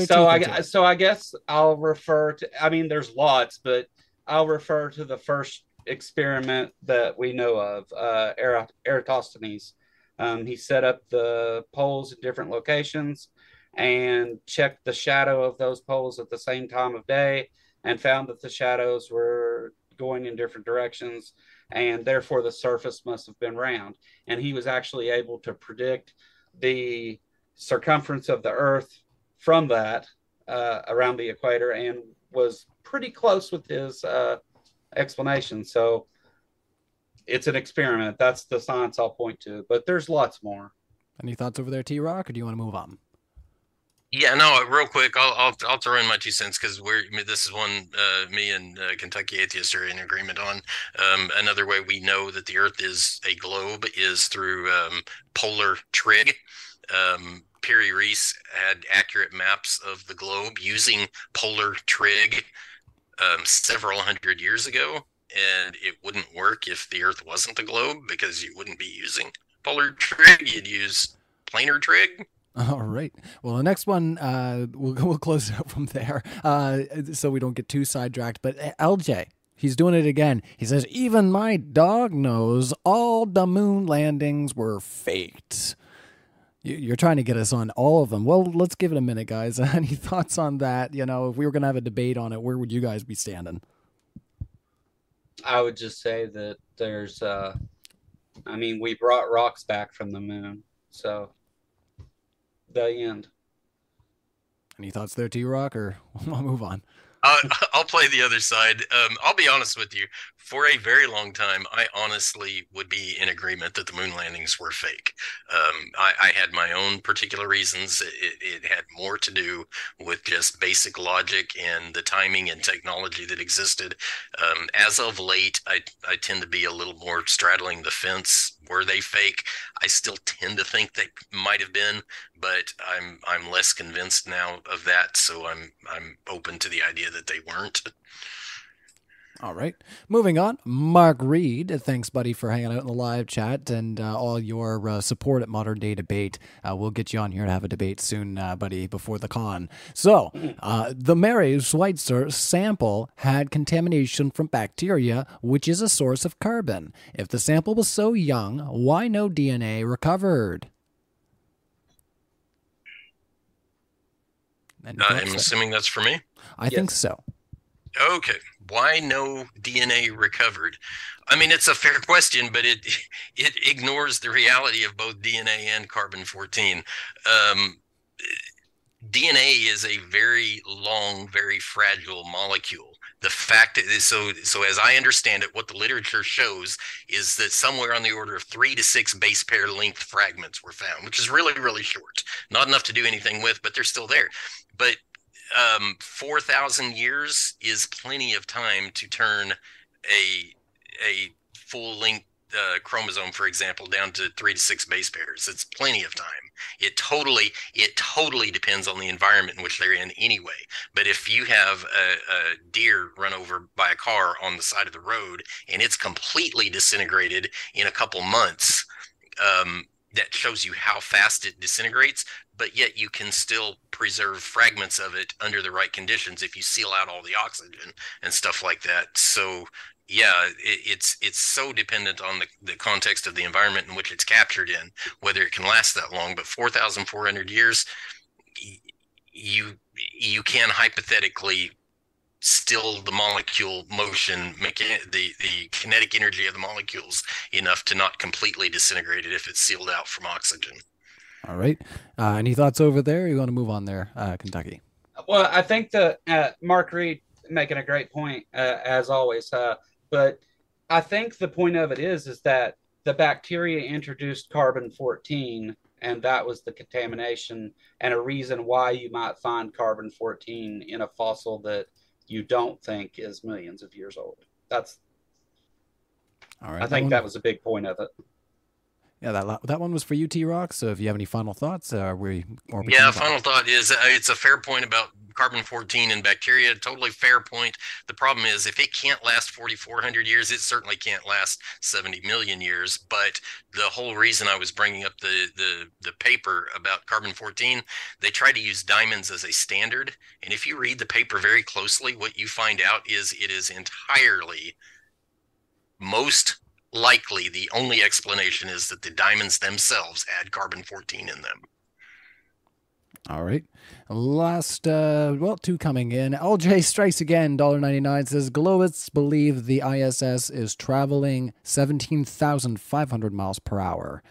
so I so I guess I'll refer to. I mean, there's lots, but I'll refer to the first experiment that we know of, uh, Eratosthenes. Um, he set up the poles in different locations and checked the shadow of those poles at the same time of day and found that the shadows were going in different directions and therefore the surface must have been round and he was actually able to predict the circumference of the earth from that uh, around the equator and was pretty close with his uh, explanation. So it's an experiment. That's the science I'll point to, but there's lots more. Any thoughts over there, T Rock, or do you want to move on? Yeah, no, real quick, I'll I'll, I'll throw in my two cents because we're this is one uh, me and uh, Kentucky atheists are in agreement on. Um, another way we know that the Earth is a globe is through um, polar trig. Um, Piri Reis had accurate maps of the globe using polar trig um, several hundred years ago, and it wouldn't work if the Earth wasn't the globe because you wouldn't be using polar trig. You'd use planar trig. All right. Well, the next one, uh, we'll we'll close it out from there, uh, so we don't get too sidetracked. But uh, LJ, He's doing it again. He says, Even my dog knows all the moon landings were faked. You're trying to get us on all of them. Well, let's give it a minute, guys. Any thoughts on that? You know, if we were going to have a debate on it, where would you guys be standing? I would just say that there's, uh, I mean, we brought rocks back from the moon. So, the end. Any thoughts there, T Rock, or we'll move on? Uh, I'll play the other side. Um, I'll be honest with you. For a very long time, I honestly would be in agreement that the moon landings were fake. Um, I, I, had my own particular reasons. It, it, had more to do with just basic logic and the timing and technology that existed. Um, as of late, I, I tend to be a little more straddling the fence. Were they fake? I still tend to think they might have been, but I'm I'm less convinced now of that. So I'm I'm open to the idea that they weren't. All right. Moving on. Mark Reed. Thanks, buddy, for hanging out in the live chat and uh, all your uh, support at Modern Day Debate. Uh, we'll get you on here to have a debate soon, uh, buddy, before the con. So, uh, the Mary Schweitzer sample had contamination from bacteria, which is a source of carbon. If the sample was so young, why no DNA recovered? I'm assuming that's for me. I yes. think so. Okay. Why no DNA recovered? I mean, it's a fair question, but it it ignores the reality of both DNA and carbon 14. Um, DNA is a very long, very fragile molecule. The fact is, so so as I understand it, what the literature shows is that somewhere on the order of three to six base pair length fragments were found, which is really, really short. Not enough to do anything with, but they're still there. But um, 4,000 years is plenty of time to turn a a full length uh, chromosome, for example, down to three to six base pairs. It's plenty of time. It totally it totally depends on the environment in which they're in anyway. But if you have a, a deer run over by a car on the side of the road and it's completely disintegrated in a couple months, um, that shows you how fast it disintegrates but yet you can still preserve fragments of it under the right conditions if you seal out all the oxygen and stuff like that. So yeah it, it's it's so dependent on the, the context of the environment in which it's captured in whether it can last that long. But 4400 years you you can hypothetically still the molecule motion making the the kinetic energy of the molecules enough to not completely disintegrate it if it's sealed out from oxygen. All right. Uh, any thoughts over there? You want to move on there uh, kentucky? Well i think that uh, mark reed making a great point uh, as always uh, but i think the point of it is is that the bacteria introduced carbon 14 and that was the contamination and a reason why you might find carbon 14 in a fossil that you don't think is millions of years old. That's all right. I think that, that was a big point of it. Yeah, that that one was for you, T Rock. So if you have any final thoughts, uh, we or yeah, final thought is uh, it's a fair point about carbon 14 and bacteria. Totally fair point. The problem is if it can't last 4,400 years, it certainly can't last 70 million years. But the whole reason I was bringing up the the the paper about carbon 14, they try to use diamonds as a standard, and if you read the paper very closely, what you find out is it is entirely most likely the only explanation is that the diamonds themselves had carbon 14 in them. All right. Last, uh, well, two coming in. LJ strikes again. $1.99 says Globists believe the ISS is traveling 17,500 miles per hour.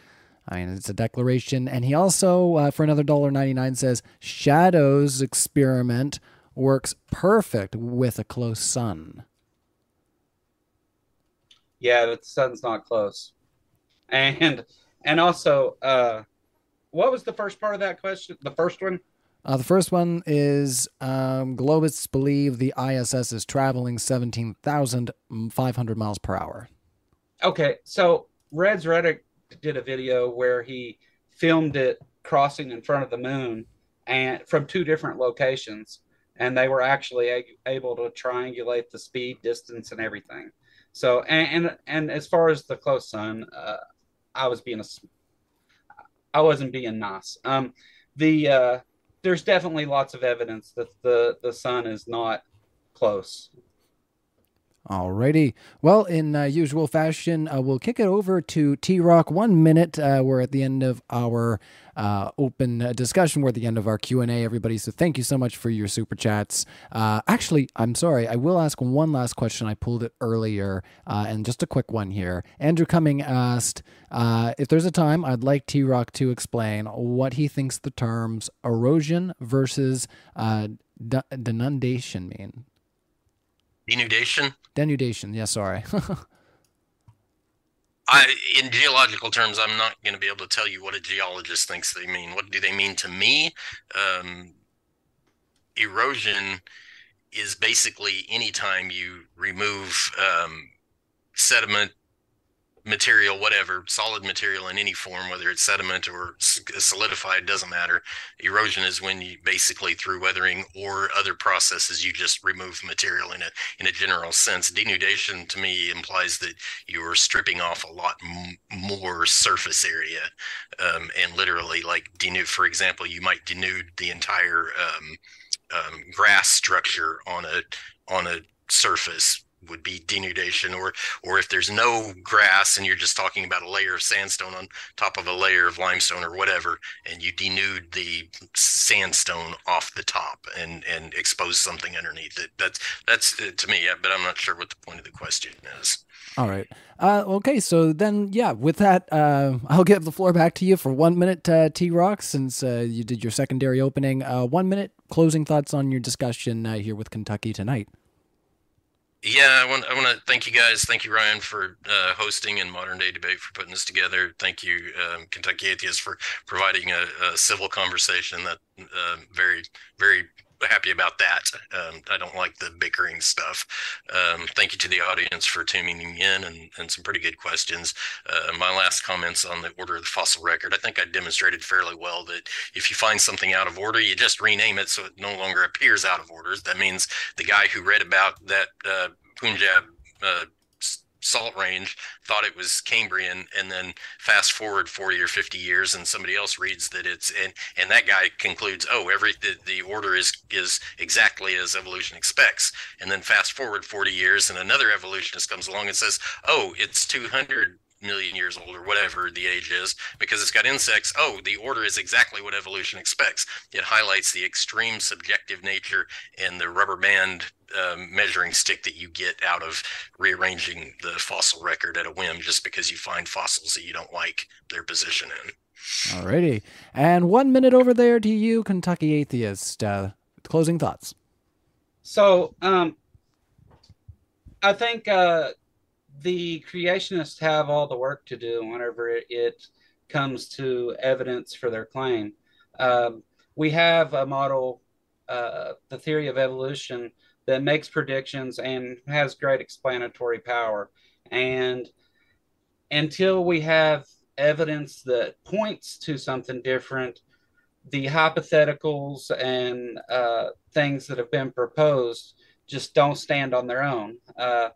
I mean, it's a declaration. And he also, uh, for another $1.99, says Shadow's experiment works perfect with a close sun. Yeah, the sun's not close. And and also, uh, what was the first part of that question? The first one. Uh, the first one is um, Globists believe the ISS is traveling 17,500 miles per hour. Okay, so Reds Reddick did a video where he filmed it crossing in front of the moon and from two different locations and they were actually a- able to triangulate the speed distance and everything so and and, and as far as the close sun, uh, I was being a, I wasn't being nice. Um, the uh, there's definitely lots of evidence that the the sun is not close. Alrighty. Well, in uh, usual fashion, uh, we'll kick it over to T Rock. One minute. Uh, we're at the end of our uh, open uh, discussion. We're at the end of our Q and A, everybody. So thank you so much for your super chats. Uh, actually, I'm sorry. I will ask one last question. I pulled it earlier, and just a quick one here. Andrew Cumming asked if there's a time, I'd like T Rock to explain what he thinks the terms erosion versus denudation mean. Denudation? Denudation, yeah, sorry. I, in geological terms, I'm not going to be able to tell you what a geologist thinks they mean. What do they mean to me? Um, erosion is basically anytime you remove um, sediment material, whatever, solid material in any form, whether it's sediment or solidified, doesn't matter. Erosion is when you basically through weathering or other processes, you just remove material in a in a general sense. Denudation to me implies that you're stripping off a lot more surface area, um, and literally like denude. For example, you might denude the entire um, um, grass structure on a on a surface would be denudation or or if there's no grass and you're just talking about a layer of sandstone on top of a layer of limestone or whatever and you denude the sandstone off the top and and expose something underneath it that's that's uh, to me but i'm not sure what the point of the question is. All right. Uh, okay so then yeah with that uh, i'll give the floor back to you for one minute uh, t-rock since uh, you did your secondary opening. Uh, one minute closing thoughts on your discussion here with kentucky tonight yeah, I want I want to thank you guys. Thank you, Ryan, for uh, hosting and modern day debate for putting this together. Thank you, um, Kentucky Atheists, for providing a, a civil conversation. That uh, very very happy about that. Um, I don't like the bickering stuff. Um, thank you to the audience for tuning in and, and some pretty good questions. Uh, my last comments on the order of the fossil record. I think I demonstrated fairly well that if you find something out of order, you just rename it so it no longer appears out of order. That means the guy who read about that uh, Punjab uh, salt range thought it was cambrian and then fast forward 40 or 50 years and somebody else reads that it's and and that guy concludes oh every the, the order is is exactly as evolution expects. And then fast forward 40 years and another evolutionist comes along and says oh it's 200 million years old or whatever the age is because it's got insects oh the order is exactly what evolution expects it highlights the extreme subjective nature and the rubber band um, measuring stick that you get out of rearranging the fossil record at a whim just because you find fossils that you don't like their position in. Alrighty. And one minute over there to you, Kentucky Atheist. Uh, closing thoughts. So, um, I think uh, the creationists have all the work to do whenever it comes to evidence for their claim. Um, we have a model, uh, the theory of evolution, that makes predictions and has great explanatory power. And until we have evidence that points to something different, the hypotheticals and uh, things that have been proposed just don't stand on their own. Uh,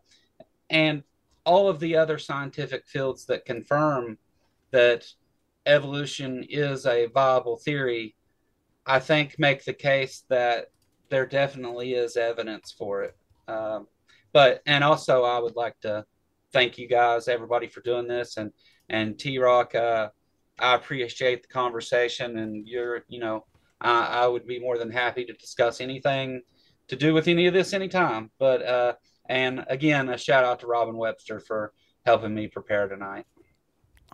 and all of the other scientific fields that confirm that evolution is a viable theory, I think make the case that there definitely is evidence for it. Um, but and also, I would like to thank you guys, everybody, for doing this, and and T Rock. Uh, I appreciate the conversation, and you're, you know, I, I, would be more than happy to discuss anything to do with any of this anytime. But uh, and again, a shout out to Robin Webster for helping me prepare tonight.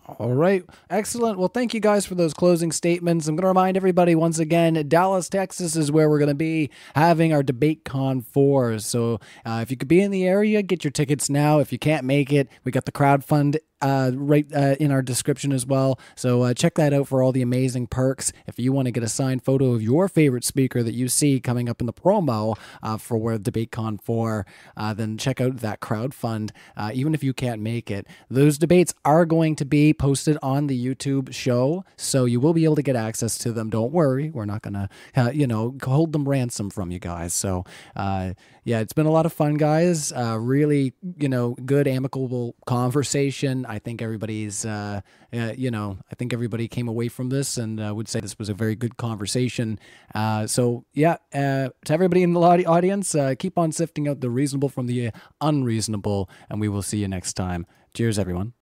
All right. Excellent. Well, thank you guys for those closing statements. I'm going to remind everybody once again Dallas, Texas is where we're going to be having our Debate Con 4. So uh, if you could be in the area, get your tickets now. If you can't make it, we got the crowdfund uh, right uh, in our description as well. So uh, check that out for all the amazing perks. If you want to get a signed photo of your favorite speaker that you see coming up in the promo uh, for DebateCon 4, uh, then check out that crowdfund. Uh, even if you can't make it, those debates are going to be posted on the YouTube show, so you will be able to get access to them. Don't worry, we're not gonna, you know, hold them ransom from you guys. So yeah, it's been a lot of fun, guys. really, you know, good amicable conversation. I think everybody's, uh, uh, you know, I think everybody came away from this and uh, would say this was a very good conversation. Uh, so, yeah, uh, to everybody in the audience, uh, keep on sifting out the reasonable from the unreasonable, and we will see you next time. Cheers, everyone.